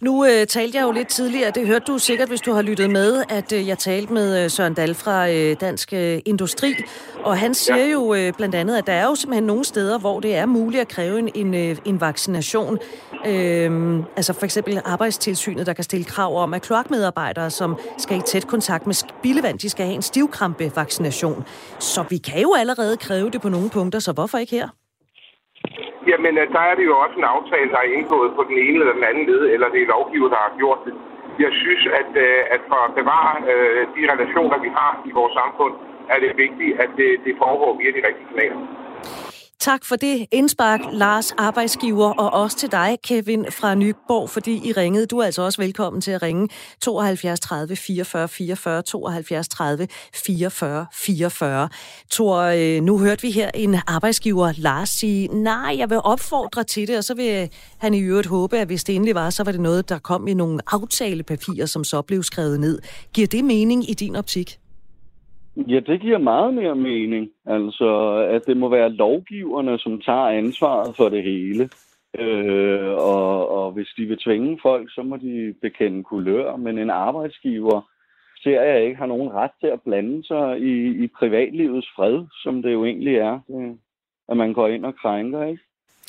S1: Nu øh, talte jeg jo lidt tidligere, det hørte du sikkert, hvis du har lyttet med, at øh, jeg talte med øh, Søren Dahl fra øh, Dansk øh, Industri, og han siger ja. jo øh, blandt andet, at der er jo simpelthen nogle steder, hvor det er muligt at kræve en, en, øh, en vaccination. Øh, altså for eksempel arbejdstilsynet, der kan stille krav om, at kloakmedarbejdere, som skal i tæt kontakt med spildevand, de skal have en stivkrampe-vaccination. Så vi kan jo allerede kræve det på nogle punkter, så hvorfor ikke her?
S13: Jamen, øh, der er det jo også en aftale, der er indgået på den ene eller den anden led, eller det er lovgiver, der har gjort det. Jeg synes, at, øh, at for at bevare øh, de relationer, vi har i vores samfund, er det vigtigt, at det, det foregår via de rigtige kanaler.
S1: Tak for det indspark, Lars, arbejdsgiver, og også til dig, Kevin fra Nyborg, fordi I ringede. Du er altså også velkommen til at ringe 72 30 44 44 72 30 44 44. Tor, øh, nu hørte vi her en arbejdsgiver, Lars, sige, nej, jeg vil opfordre til det, og så vil han i øvrigt håbe, at hvis det endelig var, så var det noget, der kom i nogle aftalepapirer, som så blev skrevet ned. Giver det mening i din optik?
S2: Ja, det giver meget mere mening. Altså, at det må være lovgiverne, som tager ansvaret for det hele. Øh, og, og hvis de vil tvinge folk, så må de bekende kulør. Men en arbejdsgiver ser jeg ikke har nogen ret til at blande sig i, i privatlivets fred, som det jo egentlig er. Det, at man går ind og krænker, ikke?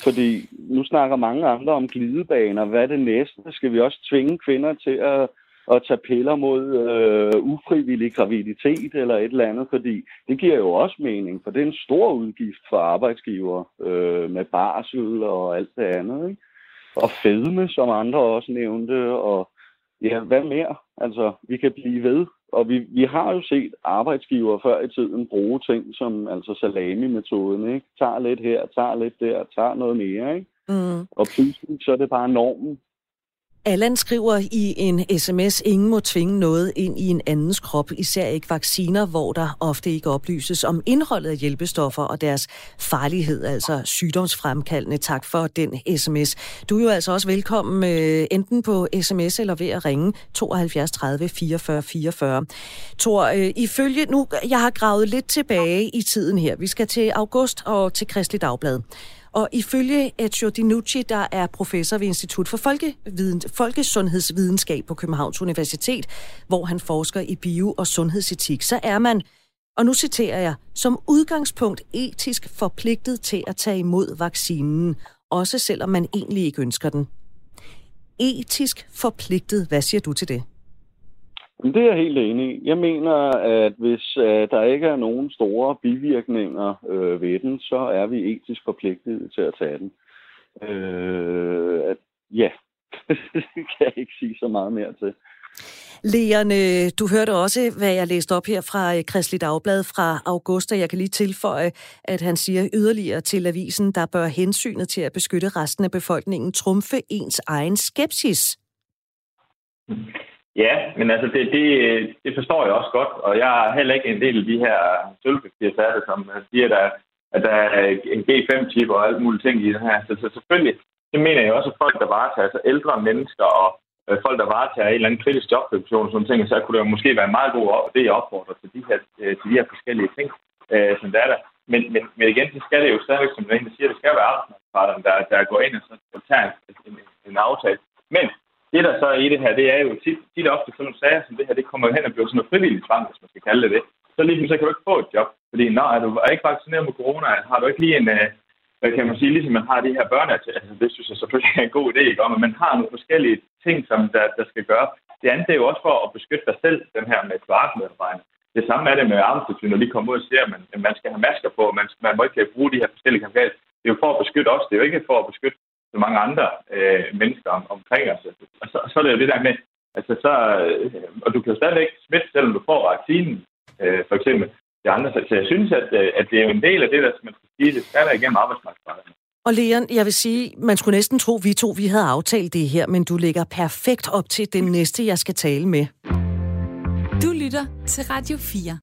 S2: Fordi nu snakker mange andre om glidebaner. Hvad er det næste? Skal vi også tvinge kvinder til at at tage piller mod øh, ufrivillig graviditet eller et eller andet, fordi det giver jo også mening, for det er en stor udgift for arbejdsgiver øh, med barsel og alt det andet. Ikke? Og fedme, som andre også nævnte, og ja, hvad mere? Altså, vi kan blive ved. Og vi, vi har jo set arbejdsgiver før i tiden bruge ting som altså salami-metoden, ikke? Tager lidt her, tager lidt der, tager noget mere, ikke? Mm. Og pludselig så er det bare normen.
S1: Allan skriver i en sms, ingen må tvinge noget ind i en andens krop, især ikke vacciner, hvor der ofte ikke oplyses om indholdet af hjælpestoffer og deres farlighed, altså sygdomsfremkaldende. Tak for den sms. Du er jo altså også velkommen øh, enten på sms eller ved at ringe 72 30 44 44. Tor, ifølge nu, jeg har gravet lidt tilbage i tiden her. Vi skal til august og til Kristelig Dagblad. Og ifølge Ezio Dinucci, der er professor ved Institut for Folkeviden, Folkesundhedsvidenskab på Københavns Universitet, hvor han forsker i bio- og sundhedsetik, så er man, og nu citerer jeg, som udgangspunkt etisk forpligtet til at tage imod vaccinen, også selvom man egentlig ikke ønsker den. Etisk forpligtet, hvad siger du til det?
S2: Det er jeg helt enig i. Jeg mener, at hvis uh, der ikke er nogen store bivirkninger uh, ved den, så er vi etisk forpligtet til at tage den. Uh, at, ja, det kan jeg ikke sige så meget mere til.
S1: Leon, du hørte også, hvad jeg læste op her fra Kristelig Dagblad fra august, og jeg kan lige tilføje, at han siger yderligere til avisen, der bør hensynet til at beskytte resten af befolkningen trumfe ens egen skepsis.
S3: Ja, men altså det, det, det forstår jeg også godt, og jeg er heller ikke en del af de her sølvpapirsatte, som siger, der, at der er en G5-chip og alt muligt ting i det her. Så, så selvfølgelig, det mener jeg også, at folk, der varetager, altså ældre mennesker og øh, folk, der varetager en eller anden kritisk jobfunktion, sådan ting, så kunne det jo måske være en meget god det, jeg opfordrer til de her, øh, til de her forskellige ting, øh, som der er der. Men, men, men igen, så skal det jo stadigvæk, som du siger, det skal være arbejdsmarkedsparterne, der, der går ind og så tager en, en, en aftale. Men det, der så er i det her, det er jo tit, tit ofte sådan nogle sager som det her, det kommer hen og bliver sådan noget frivilligt tvang, hvis man skal kalde det det. Så lige så kan du ikke få et job. Fordi når er du er ikke vaccineret mod corona, har du ikke lige en, øh, hvad kan man sige, ligesom man har de her børne, altså, altså det synes jeg selvfølgelig er en god idé, ikke? men man har nogle forskellige ting, som der, der skal gøre. Det andet er jo også for at beskytte dig selv, den her med kvartmedarbejderne. Det samme er det med arbejdstilsynet, når de kommer ud og siger, at man, man skal have masker på, man, man må ikke bruge de her forskellige kampagner. Det er jo for at beskytte os, det er jo ikke for at beskytte så mange andre øh, mennesker om, omkring os. Og så, så er det jo det der med, altså så, øh, og du kan jo stadigvæk smitte, selvom du får vaccinen, øh, for eksempel. Det andre. Så jeg synes, at, øh, at det er jo en del af det, der man skal sige, det skal være igennem arbejdsmarkedet.
S1: Og Leon, jeg vil sige, man skulle næsten tro, at vi to vi havde aftalt det her, men du ligger perfekt op til den næste, jeg skal tale med.
S6: Du lytter til Radio 4.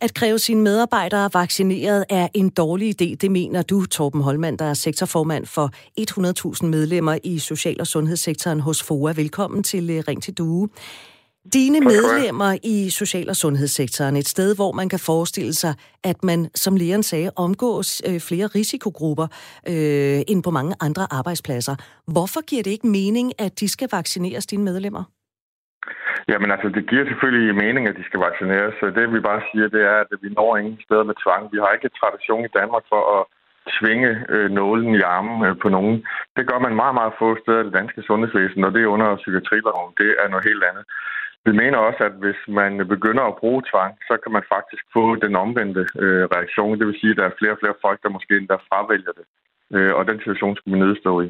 S1: At kræve sine medarbejdere vaccineret er en dårlig idé, det mener du, Torben Holmand, der er sektorformand for 100.000 medlemmer i social- og sundhedssektoren hos FOA. Velkommen til øh, Ring til Due. Dine medlemmer i social- og sundhedssektoren, et sted, hvor man kan forestille sig, at man, som lægeren sagde, omgås øh, flere risikogrupper øh, end på mange andre arbejdspladser. Hvorfor giver det ikke mening, at de skal vaccineres, dine medlemmer?
S14: Jamen altså, det giver selvfølgelig mening, at de skal vaccineres. Så det vi bare siger, det er, at vi når ingen steder med tvang. Vi har ikke tradition i Danmark for at tvinge øh, nålen i armen øh, på nogen. Det gør man meget, meget få steder i det danske sundhedsvæsen, og det er under psykiatriloven. Det er noget helt andet. Vi mener også, at hvis man begynder at bruge tvang, så kan man faktisk få den omvendte øh, reaktion. Det vil sige, at der er flere og flere folk, der måske endda fravælger det. Øh, og den situation skal vi nedstå i.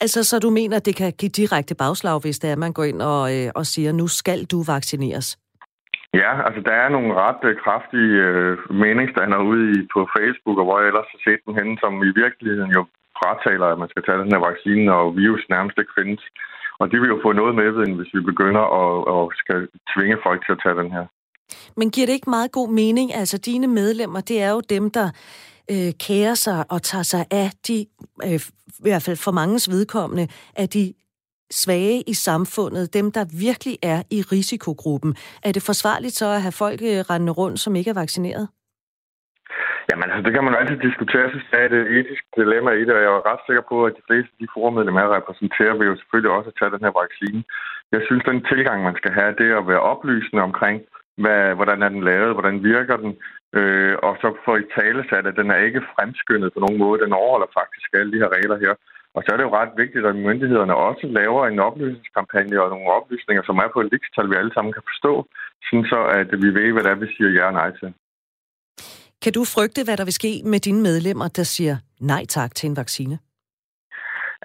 S1: Altså, så du mener, at det kan give direkte bagslag, hvis det er, at man går ind og, øh, og siger, nu skal du vaccineres?
S14: Ja, altså der er nogle ret øh, kraftige øh, meningsstandere ude i, på Facebook, og hvor jeg ellers har set dem henne, som i virkeligheden jo frataler, at man skal tage den her vaccine, og virus nærmest ikke findes. Og de vil jo få noget med, hvis vi begynder at, at skal tvinge folk til at tage den her.
S1: Men giver det ikke meget god mening? Altså, dine medlemmer, det er jo dem, der øh, kærer sig og tager sig af de, øh, i hvert fald for mangens vedkommende, af de svage i samfundet, dem der virkelig er i risikogruppen. Er det forsvarligt så at have folk øh, rendende rundt, som ikke er vaccineret?
S14: Jamen altså, det kan man jo altid diskutere. Jeg synes, det er et øh, etisk dilemma i det, og jeg er ret sikker på, at de fleste af de forumedlemmer, jeg repræsenterer, vil jo selvfølgelig også tage den her vaccine. Jeg synes, den tilgang, man skal have, det er at være oplysende omkring, hvad, hvordan er den lavet, hvordan virker den, øh, og så få i tale sat, at den er ikke fremskyndet på nogen måde. Den overholder faktisk alle de her regler her. Og så er det jo ret vigtigt, at myndighederne også laver en oplysningskampagne og nogle oplysninger, som er på et likstal, vi alle sammen kan forstå, sådan så at vi ved, hvad det er, vi siger ja og nej til.
S1: Kan du frygte, hvad der vil ske med dine medlemmer, der siger nej tak til en vaccine?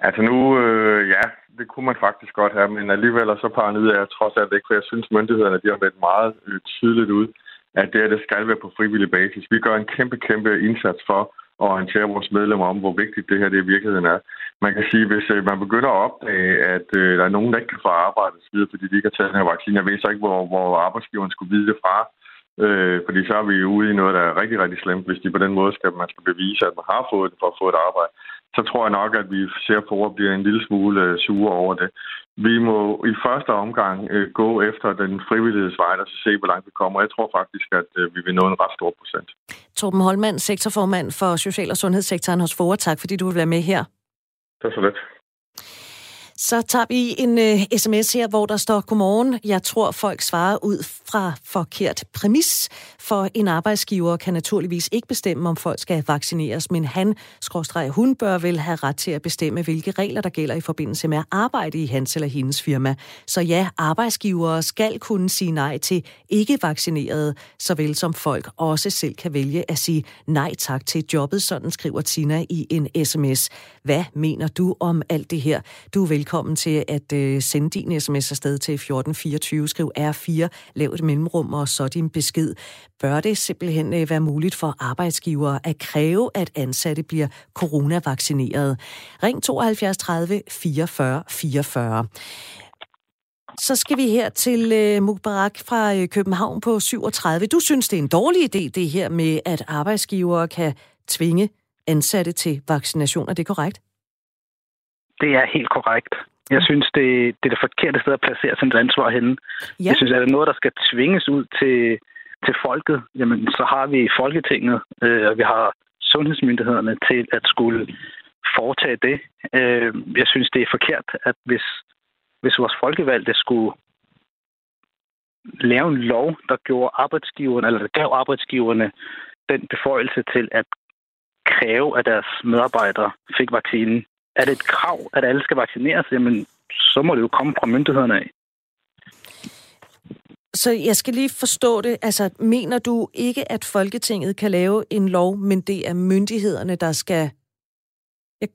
S14: Altså nu, øh, ja, det kunne man faktisk godt have, men alligevel så paranoid er jeg trods alt ikke, for jeg synes, myndighederne de har været meget øh, tydeligt ud, at det, det skal være på frivillig basis. Vi gør en kæmpe, kæmpe indsats for at orientere vores medlemmer om, hvor vigtigt det her det i virkeligheden er. Man kan sige, hvis øh, man begynder at opdage, at øh, der er nogen, der ikke kan få arbejde osv., fordi de ikke har taget den her vaccine, jeg ved så ikke, hvor, hvor arbejdsgiveren skulle vide det fra, øh, fordi så er vi ude i noget, der er rigtig, rigtig slemt, hvis de på den måde skal, man skal bevise, at man har fået det for at få et arbejde så tror jeg nok, at vi ser på at blive en lille smule øh, sure over det. Vi må i første omgang øh, gå efter den frivillighedsvej, og se, hvor langt vi kommer. Jeg tror faktisk, at øh, vi vil nå en ret stor procent.
S1: Torben Holmand, sektorformand for Social- og Sundhedssektoren hos FOA. Tak, fordi du vil være med her.
S14: Det er så lidt.
S1: Så tager vi en øh, uh, sms her, hvor der står, Godmorgen, jeg tror folk svarer ud fra forkert præmis, for en arbejdsgiver kan naturligvis ikke bestemme, om folk skal vaccineres, men han, skråstreg, hun bør vel have ret til at bestemme, hvilke regler der gælder i forbindelse med at arbejde i hans eller hendes firma. Så ja, arbejdsgivere skal kunne sige nej til ikke-vaccinerede, såvel som folk også selv kan vælge at sige nej tak til jobbet, sådan skriver Tina i en sms. Hvad mener du om alt det her? Du er velkommen til at øh, sende din sms afsted til 1424. Skriv R4, lav et mellemrum og så din besked. Bør det simpelthen øh, være muligt for arbejdsgivere at kræve, at ansatte bliver coronavaccineret? Ring 72 30 44 44. Så skal vi her til øh, Mukbarak fra øh, København på 37. Du synes, det er en dårlig idé, det her med, at arbejdsgivere kan tvinge ansatte til vaccinationer. Det er korrekt?
S15: Det er helt korrekt. Jeg synes, det, det er det forkerte sted at placere sin ansvar henne. Ja. Jeg synes, at det er noget, der skal tvinges ud til, til folket, jamen, så har vi Folketinget, øh, og vi har sundhedsmyndighederne til at skulle foretage det. Øh, jeg synes, det er forkert, at hvis, hvis vores folkevalgte skulle lave en lov, der gjorde arbejdsgiverne, eller der gav arbejdsgiverne den beføjelse til at kræve, at deres medarbejdere fik vaccinen, er det et krav, at alle skal vaccineres, jamen, så må det jo komme fra myndighederne af.
S1: Så jeg skal lige forstå det. Altså, mener du ikke, at Folketinget kan lave en lov, men det er myndighederne, der skal... Jeg,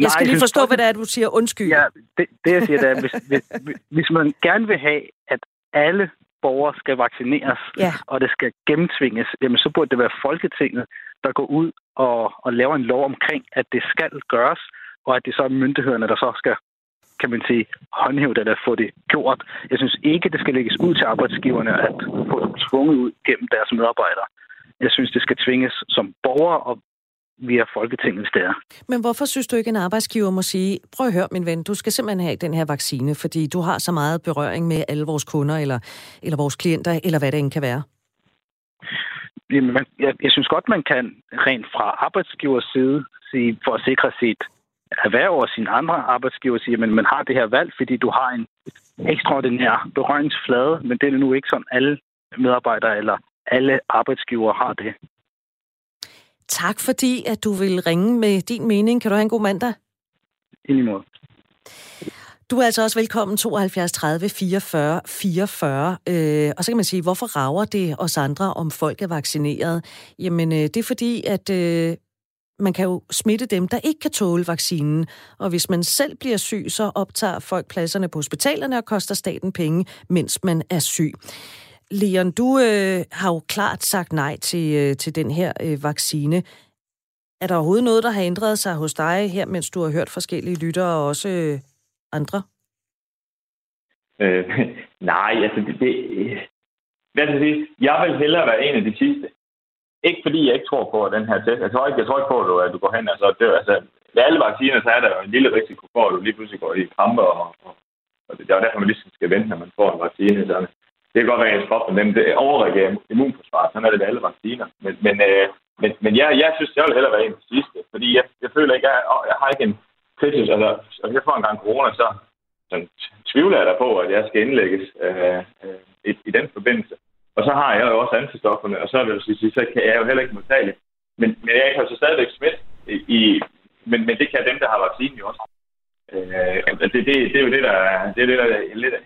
S1: jeg skal lige forstå, hvad det er, du siger. Undskyld.
S15: Ja, det, det jeg siger, det er, hvis, hvis, hvis man gerne vil have, at alle borgere skal vaccineres, ja. og det skal gennemtvinges, jamen så burde det være Folketinget, der går ud og, og laver en lov omkring, at det skal gøres, og at det så er myndighederne, der så skal kan man sige, håndhæve det, eller få det gjort. Jeg synes ikke, det skal lægges ud til arbejdsgiverne at få dem tvunget ud gennem deres medarbejdere. Jeg synes, det skal tvinges som borger og via Folketinget, hvis det er.
S1: Men hvorfor synes du ikke, en arbejdsgiver må sige, prøv at høre, min ven, du skal simpelthen have den her vaccine, fordi du har så meget berøring med alle vores kunder, eller, eller vores klienter, eller hvad det end kan være?
S15: Jamen, jeg, jeg synes godt, man kan rent fra arbejdsgivers side sige, for at sikre sit erhverv og sine andre arbejdsgiver siger, men man har det her valg, fordi du har en ekstraordinær berøringsflade, men det er nu ikke sådan, alle medarbejdere eller alle arbejdsgiver har det.
S1: Tak fordi, at du vil ringe med din mening. Kan du have en god mandag?
S15: I lige måde.
S1: Du er altså også velkommen 72 30 44 44. Øh, og så kan man sige, hvorfor rager det os andre, om folk er vaccineret? Jamen, øh, det er fordi, at øh, man kan jo smitte dem, der ikke kan tåle vaccinen. Og hvis man selv bliver syg, så optager folk pladserne på hospitalerne og koster staten penge, mens man er syg. Leon, du øh, har jo klart sagt nej til, øh, til den her øh, vaccine. Er der overhovedet noget, der har ændret sig hos dig her, mens du har hørt forskellige lyttere og også øh, andre?
S3: Øh, nej, altså det, det, hvad skal jeg sige? Jeg vil hellere være en af de sidste. Ikke fordi jeg ikke tror på at den her test. Jeg tror ikke, jeg tror ikke på, at du, at du går hen. og så det, altså, ved alle vacciner, så er der jo en lille risiko for, at du lige pludselig går i kramper. Og, og, og det er jo derfor, man lige skal vente, når man får en vaccine. Så det kan godt være, at ens krop men det overreagerer immunforsvaret. Sådan er det ved alle vacciner. Men, men, øh, men, men jeg, jeg synes, jeg vil hellere være en af de sidste. Fordi jeg, jeg føler ikke, jeg, jeg har ikke en kritisk... Altså, hvis jeg får en gang corona, så, så tvivler jeg da på, at jeg skal indlægges øh, øh, i, i den forbindelse. Og så har jeg jo også antistofferne, og så, vil jeg sige, så kan jeg jo heller ikke modtagelig. Men, men jeg kan jo så stadigvæk smidt i, i men, men det kan dem, der har vaccinen jo også. Øh, det, det, det, er jo det, der, det er det, der er lidt af.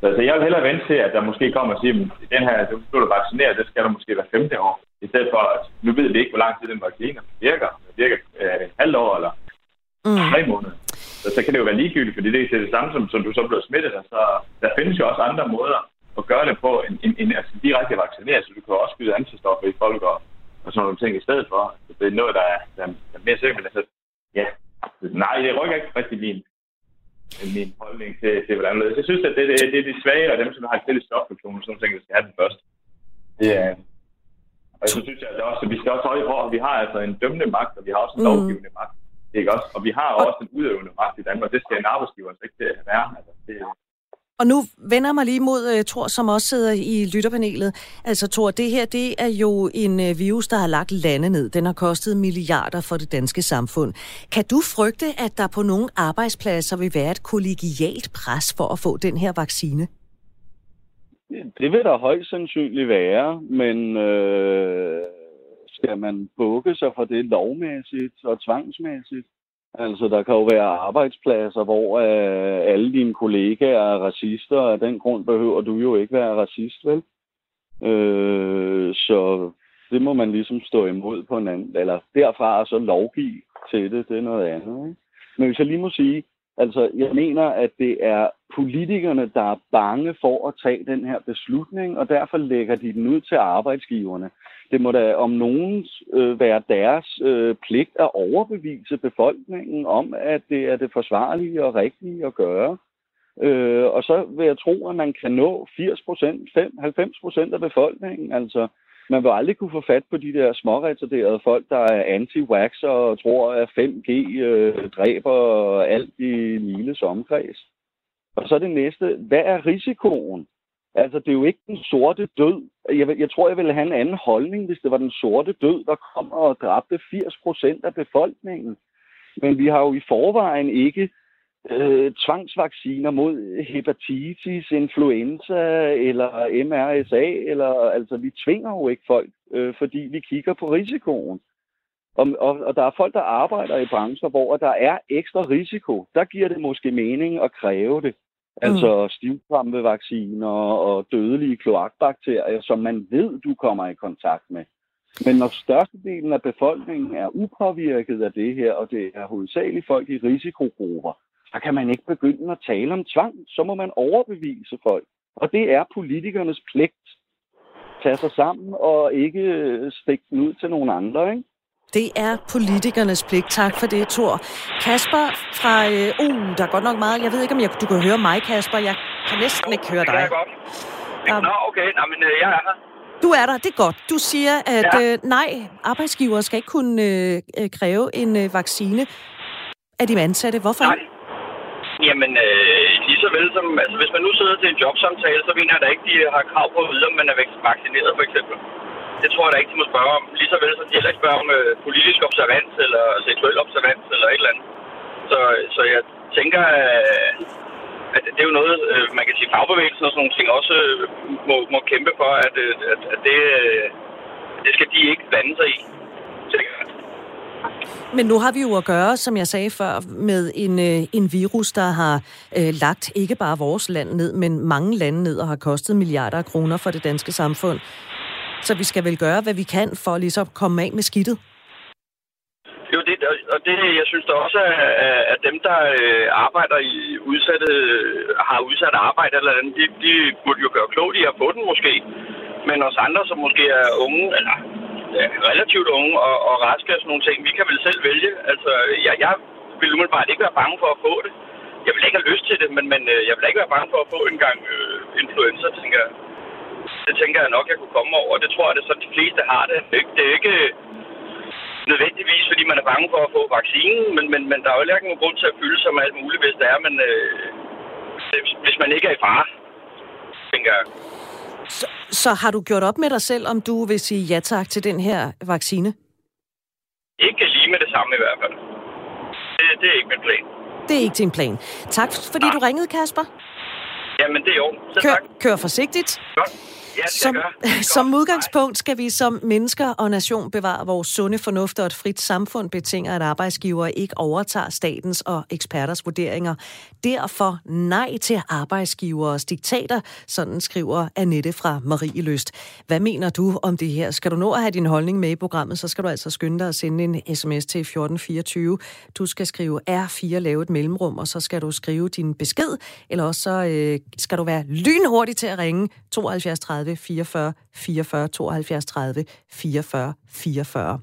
S3: Så altså, jeg vil hellere vente til, at der måske kommer og siger, at den her, du bliver vaccineret, det skal du måske være femte år. I stedet for, at nu ved vi ikke, hvor lang tid den vaccine virker. Det virker øh, halvt år eller mm. tre måneder. Så, så kan det jo være ligegyldigt, fordi det er det samme, som, som du så bliver smittet. Så der findes jo også andre måder at gøre det på en, en, en altså direkte vaccinere, så du kan også skyde antistoffer i folk og, og sådan nogle ting i stedet for. Så det er noget, der er, der er mere sikkert. Altså, ja, nej, det rykker ikke rigtig min, min holdning til, til hvordan det Jeg synes, at det, det, det er de svage og dem, som har en stoffunktion nogle ting, der skal have den først. Det er, og så synes jeg at også, at vi skal også holde på, at vi har altså en dømmende magt, og vi har også en mm. lovgivende magt. Ikke også? Og vi har også en udøvende magt i Danmark. Det skal en arbejdsgiver altså ikke være. Altså, det,
S1: og nu vender mig lige mod uh, Thor, som også sidder i lytterpanelet. Altså Thor, det her det er jo en uh, virus, der har lagt lande ned. Den har kostet milliarder for det danske samfund. Kan du frygte, at der på nogle arbejdspladser vil være et kollegialt pres for at få den her vaccine?
S2: Det vil der højst sandsynligt være, men øh, skal man bukke sig for det lovmæssigt og tvangsmæssigt? Altså, der kan jo være arbejdspladser, hvor øh, alle dine kollegaer er racister, og af den grund behøver du jo ikke være racist, vel? Øh, så det må man ligesom stå imod på en anden, eller derfra så lovgive til det, det er noget andet. Ikke? Men hvis jeg lige må sige, altså jeg mener, at det er politikerne, der er bange for at tage den her beslutning, og derfor lægger de den ud til arbejdsgiverne det må da om nogen øh, være deres øh, pligt at overbevise befolkningen om, at det er det forsvarlige og rigtige at gøre. Øh, og så vil jeg tro, at man kan nå 80 procent, 90 procent af befolkningen. Altså, man vil aldrig kunne få fat på de der småretarderede folk, der er anti-wax og tror, at 5G øh, dræber alt i Miles omkreds. Og så det næste, hvad er risikoen? Altså, det er jo ikke den sorte død. Jeg, jeg tror, jeg ville have en anden holdning, hvis det var den sorte død, der kom og dræbte 80 procent af befolkningen. Men vi har jo i forvejen ikke øh, tvangsvacciner mod hepatitis, influenza eller MRSA. Eller, altså, vi tvinger jo ikke folk, øh, fordi vi kigger på risikoen. Og, og, og der er folk, der arbejder i brancher, hvor der er ekstra risiko. Der giver det måske mening at kræve det. Altså mm. stivkrampevacciner og dødelige kloakbakterier, som man ved, du kommer i kontakt med. Men når størstedelen af befolkningen er upåvirket af det her, og det er hovedsageligt folk i risikogrupper, så kan man ikke begynde at tale om tvang. Så må man overbevise folk. Og det er politikernes pligt. Tage sig sammen og ikke stikke den ud til nogen andre, ikke?
S1: Det er politikernes pligt. Tak for det, Thor. Kasper fra... Øh, uh, der er godt nok meget. Jeg ved ikke, om jeg, du kan høre mig, Kasper. Jeg kan næsten ikke høre dig.
S8: Det kan jeg godt. Nå, okay. Nå, men øh, jeg er her.
S1: Du er der, det er godt. Du siger, at ja. øh, nej, arbejdsgiver skal ikke kunne øh, øh, kræve en øh, vaccine af de ansatte. Hvorfor
S8: nej. Jamen, øh, lige så vel som... Altså, hvis man nu sidder til en jobsamtale, så mener jeg da ikke, de har krav på at vide, om man er vaccineret, for eksempel det tror jeg da ikke, de må spørge om. Lige så vel som de heller ikke spørger om øh, politisk observans eller seksuel observans eller et eller andet. Så, så jeg tænker, øh, at det er jo noget, øh, man kan sige, fagbevægelsen og sådan nogle ting også øh, må, må kæmpe for, at, øh, at, at det, øh, det skal de ikke blande sig i.
S1: Men nu har vi jo at gøre, som jeg sagde før, med en, øh, en virus, der har øh, lagt ikke bare vores land ned, men mange lande ned og har kostet milliarder af kroner for det danske samfund. Så vi skal vel gøre, hvad vi kan for ligesom komme af med skidtet?
S16: Jo, det, og det, jeg synes da også, at, at dem, der øh, arbejder i udsatte, har udsat arbejde eller andet, de, de burde jo gøre klogt i at få den måske. Men os andre, som måske er unge, eller ja, relativt unge og, og raske og sådan nogle ting, vi kan vel selv vælge. Altså, jeg, jeg vil umiddelbart ikke være bange for at få det. Jeg vil ikke have lyst til det, men, men øh, jeg vil ikke være bange for at få en gang øh, influenza, tænker jeg. Det tænker jeg nok, jeg kunne komme over. Det tror jeg, det er sådan, de fleste har det. Det er ikke, nødvendigvis, fordi man er bange for at få vaccinen, men, men, men der er jo ikke nogen grund til at fylde sig med alt muligt, hvis det er, men øh, hvis man ikke er i fare, tænker jeg.
S1: Så, så har du gjort op med dig selv, om du vil sige ja tak til den her vaccine?
S16: Ikke lige med det samme i hvert fald. Det, det er ikke min plan.
S1: Det er ikke din plan. Tak, fordi Nej. du ringede, Kasper.
S16: Jamen, det er jo.
S1: Kør, kør forsigtigt.
S16: Godt. Ja,
S1: som, som udgangspunkt skal vi som mennesker og nation bevare vores sunde fornuft og et frit samfund betinger, at arbejdsgivere ikke overtager statens og eksperters vurderinger. Derfor nej til arbejdsgivers diktater, sådan skriver Annette fra Marie Løst. Hvad mener du om det her? Skal du nå at have din holdning med i programmet, så skal du altså skynde dig at sende en sms til 1424. Du skal skrive R4, lave et mellemrum, og så skal du skrive din besked, eller også så øh, skal du være lynhurtig til at ringe 72 30 44 44 72 30 44 44.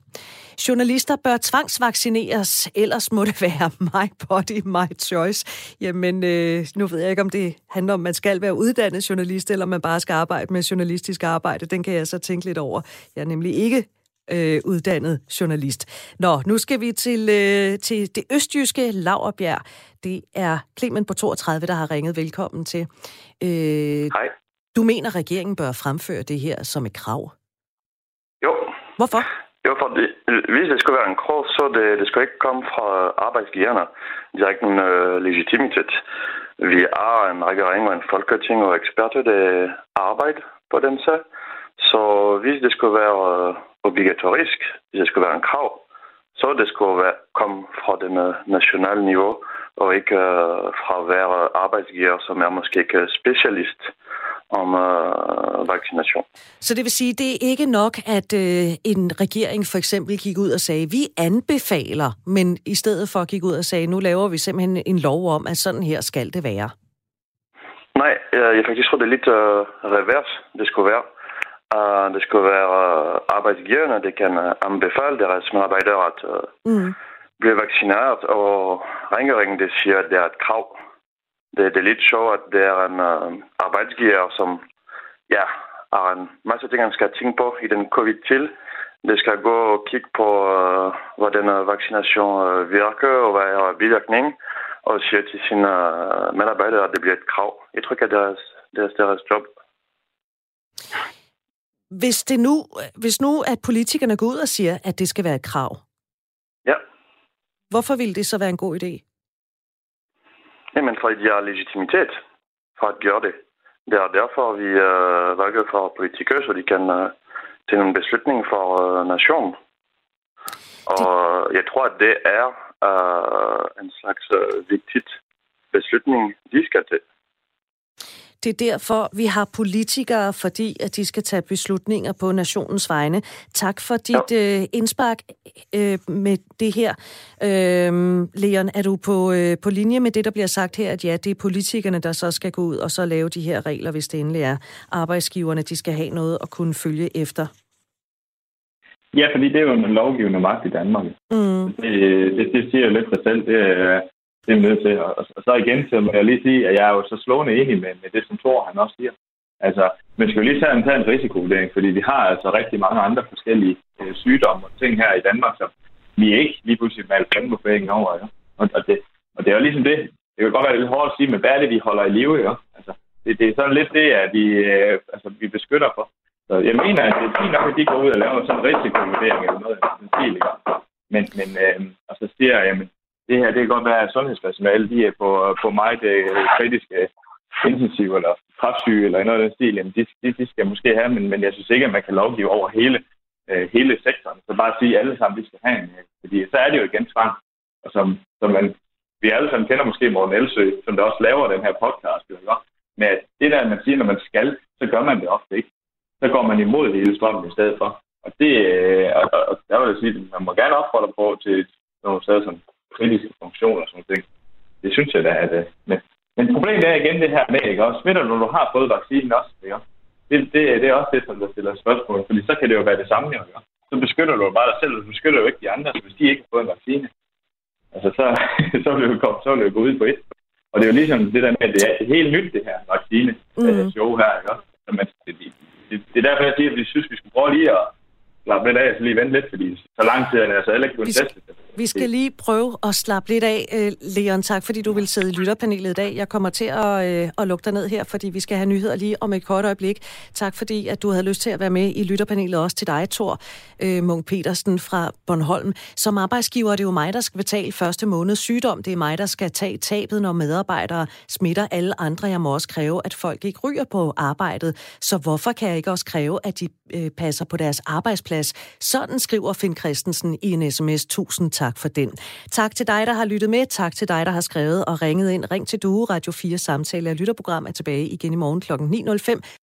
S1: Journalister bør tvangsvaccineres, ellers må det være my body, my choice. Jamen, øh, nu ved jeg ikke, om det handler om, at man skal være uddannet journalist, eller om man bare skal arbejde med journalistisk arbejde. Den kan jeg så tænke lidt over. Jeg er nemlig ikke øh, uddannet journalist. Nå, nu skal vi til, øh, til det østjyske Lauerbjerg. Det er Clemen på 32, der har ringet. Velkommen til.
S17: Øh, Hej.
S1: Du mener, regeringen bør fremføre det her som et krav?
S17: Jo.
S1: Hvorfor?
S17: Jo, for det, hvis det skulle være en krav, så det, det skal ikke komme fra arbejdsgiverne. De har ikke en uh, legitimitet. Vi har en regering og en folketing og eksperter, der arbejder på den sag. Så hvis det skulle være uh, obligatorisk, hvis det skulle være en krav, så det skulle være, komme fra det nationale niveau, og ikke uh, fra hver arbejdsgiver, som er måske ikke specialist om øh, vaccination.
S1: Så det vil sige, det er ikke nok, at øh, en regering for eksempel gik ud og sagde, vi anbefaler, men i stedet for at gik ud og sagde, nu laver vi simpelthen en lov om, at sådan her skal det være?
S17: Nej, jeg faktisk tror, det er lidt uh, revers, det skulle være. Uh, det skulle være uh, arbejdsgiverne, der kan uh, anbefale deres medarbejdere at uh, mm. blive vaccineret, og regeringen det siger, at det er et krav det, det er lidt sjovt, at det er en uh, arbejdsgiver, som ja, har en masse ting, han skal tænke på i den covid-til. Det skal gå og kigge på, uh, hvordan øh, vaccination uh, virker, og hvad er bivirkning, og siger til sine uh, medarbejdere, at det bliver et krav. Jeg tror ikke, at deres, deres, deres job.
S1: Hvis, det nu, hvis nu, at politikerne går ud og siger, at det skal være et krav hvorfor ville det så være en god idé?
S17: Jamen, fordi de har legitimitet for at gøre det. Det er derfor, vi øh, valgte for politikere, så de kan øh, tage en beslutning for øh, nationen. Og jeg tror, at det er øh, en slags øh, vigtigt beslutning, de skal tage.
S1: Det er derfor, vi har politikere, fordi at de skal tage beslutninger på nationens vegne. Tak for dit ja. øh, indspark øh, med det her. Øh, Leon, er du på, øh, på linje med det, der bliver sagt her, at ja, det er politikerne, der så skal gå ud og så lave de her regler, hvis det endelig er arbejdsgiverne, de skal have noget at kunne følge efter?
S3: Ja, fordi det er jo en lovgivende magt i Danmark. Mm. Det, det, det siger jo lidt sig selv. Det er, det er nødt til. Og, og så igen, så må jeg lige sige, at jeg er jo så slående enig med, med det, som Thor han også siger. Altså, man skal jo lige tage en, tage en risikovurdering, fordi vi har altså rigtig mange andre forskellige øh, sygdomme og ting her i Danmark, som vi ikke lige pludselig maler penge på bækken over. Ja? Og, og, det, og det er jo ligesom det. Det kan godt være lidt hårdt at sige, men hvad er det, vi holder i live? Ja? Altså, det, det er sådan lidt det, at vi, øh, altså, vi beskytter for. Så jeg mener, at det er fint nok, at de går ud og laver sådan en risikovurdering eller noget af den stil. Men, men øh, og så siger jeg, jamen, det her, det kan godt være, at sundhedspersonale, de er på, på meget øh, kritiske intensiv eller kraftsyge eller noget af den stil, jamen de, de, de skal måske have, men, men jeg synes ikke, at man kan lovgive over hele, øh, hele sektoren. Så bare sige, at alle sammen, de skal have en, øh, fordi så er det jo igen tvang. Og som, som man, vi alle sammen kender måske Morten Elsø, som der også laver den her podcast, jo, ikke? med at det der, man siger, når man skal, så gør man det ofte ikke. Så går man imod hele strømmen i stedet for. Og det, øh, og, og der vil jeg sige, at man må gerne opfordre på til nogle steder som kritiske funktioner og sådan ting. Det synes jeg da, at... Øh, men, men problemet er igen det her med, ikke? Og smitter du, når du har fået vaccinen også, ikke? Det, det, det er også det, som der stiller spørgsmål, fordi så kan det jo være det samme, jo. Så beskytter du bare dig selv, du beskytter jo ikke de andre, hvis de ikke har fået en vaccine. Altså, så, så vil det jo, komme, så vil det jo gå ud på et. Og det er jo ligesom det der med, at det er helt nyt, det her vaccine mm. show her, ikke også? Men det, det, det, er derfor, jeg siger, at vi synes, vi skulle prøve lige at slappe lidt af, så lige vente lidt, fordi så lang tid er det altså heller ikke kun teste det.
S1: Vi skal lige prøve at slappe lidt af, øh, Leon. Tak, fordi du vil sidde i lytterpanelet i dag. Jeg kommer til at, øh, at lukke dig ned her, fordi vi skal have nyheder lige om et kort øjeblik. Tak, fordi at du havde lyst til at være med i lytterpanelet, også til dig, Thor øh, Munk Petersen fra Bornholm. Som arbejdsgiver er det jo mig, der skal betale første måned sygdom. Det er mig, der skal tage tabet, når medarbejdere smitter alle andre. Jeg må også kræve, at folk ikke ryger på arbejdet. Så hvorfor kan jeg ikke også kræve, at de øh, passer på deres arbejdsplads? Sådan skriver Finn Christensen i en sms. Tusind tak for den. Tak til dig, der har lyttet med. Tak til dig, der har skrevet og ringet ind. Ring til Due, Radio 4 samtale og lytterprogram er tilbage igen i morgen kl. 9.05.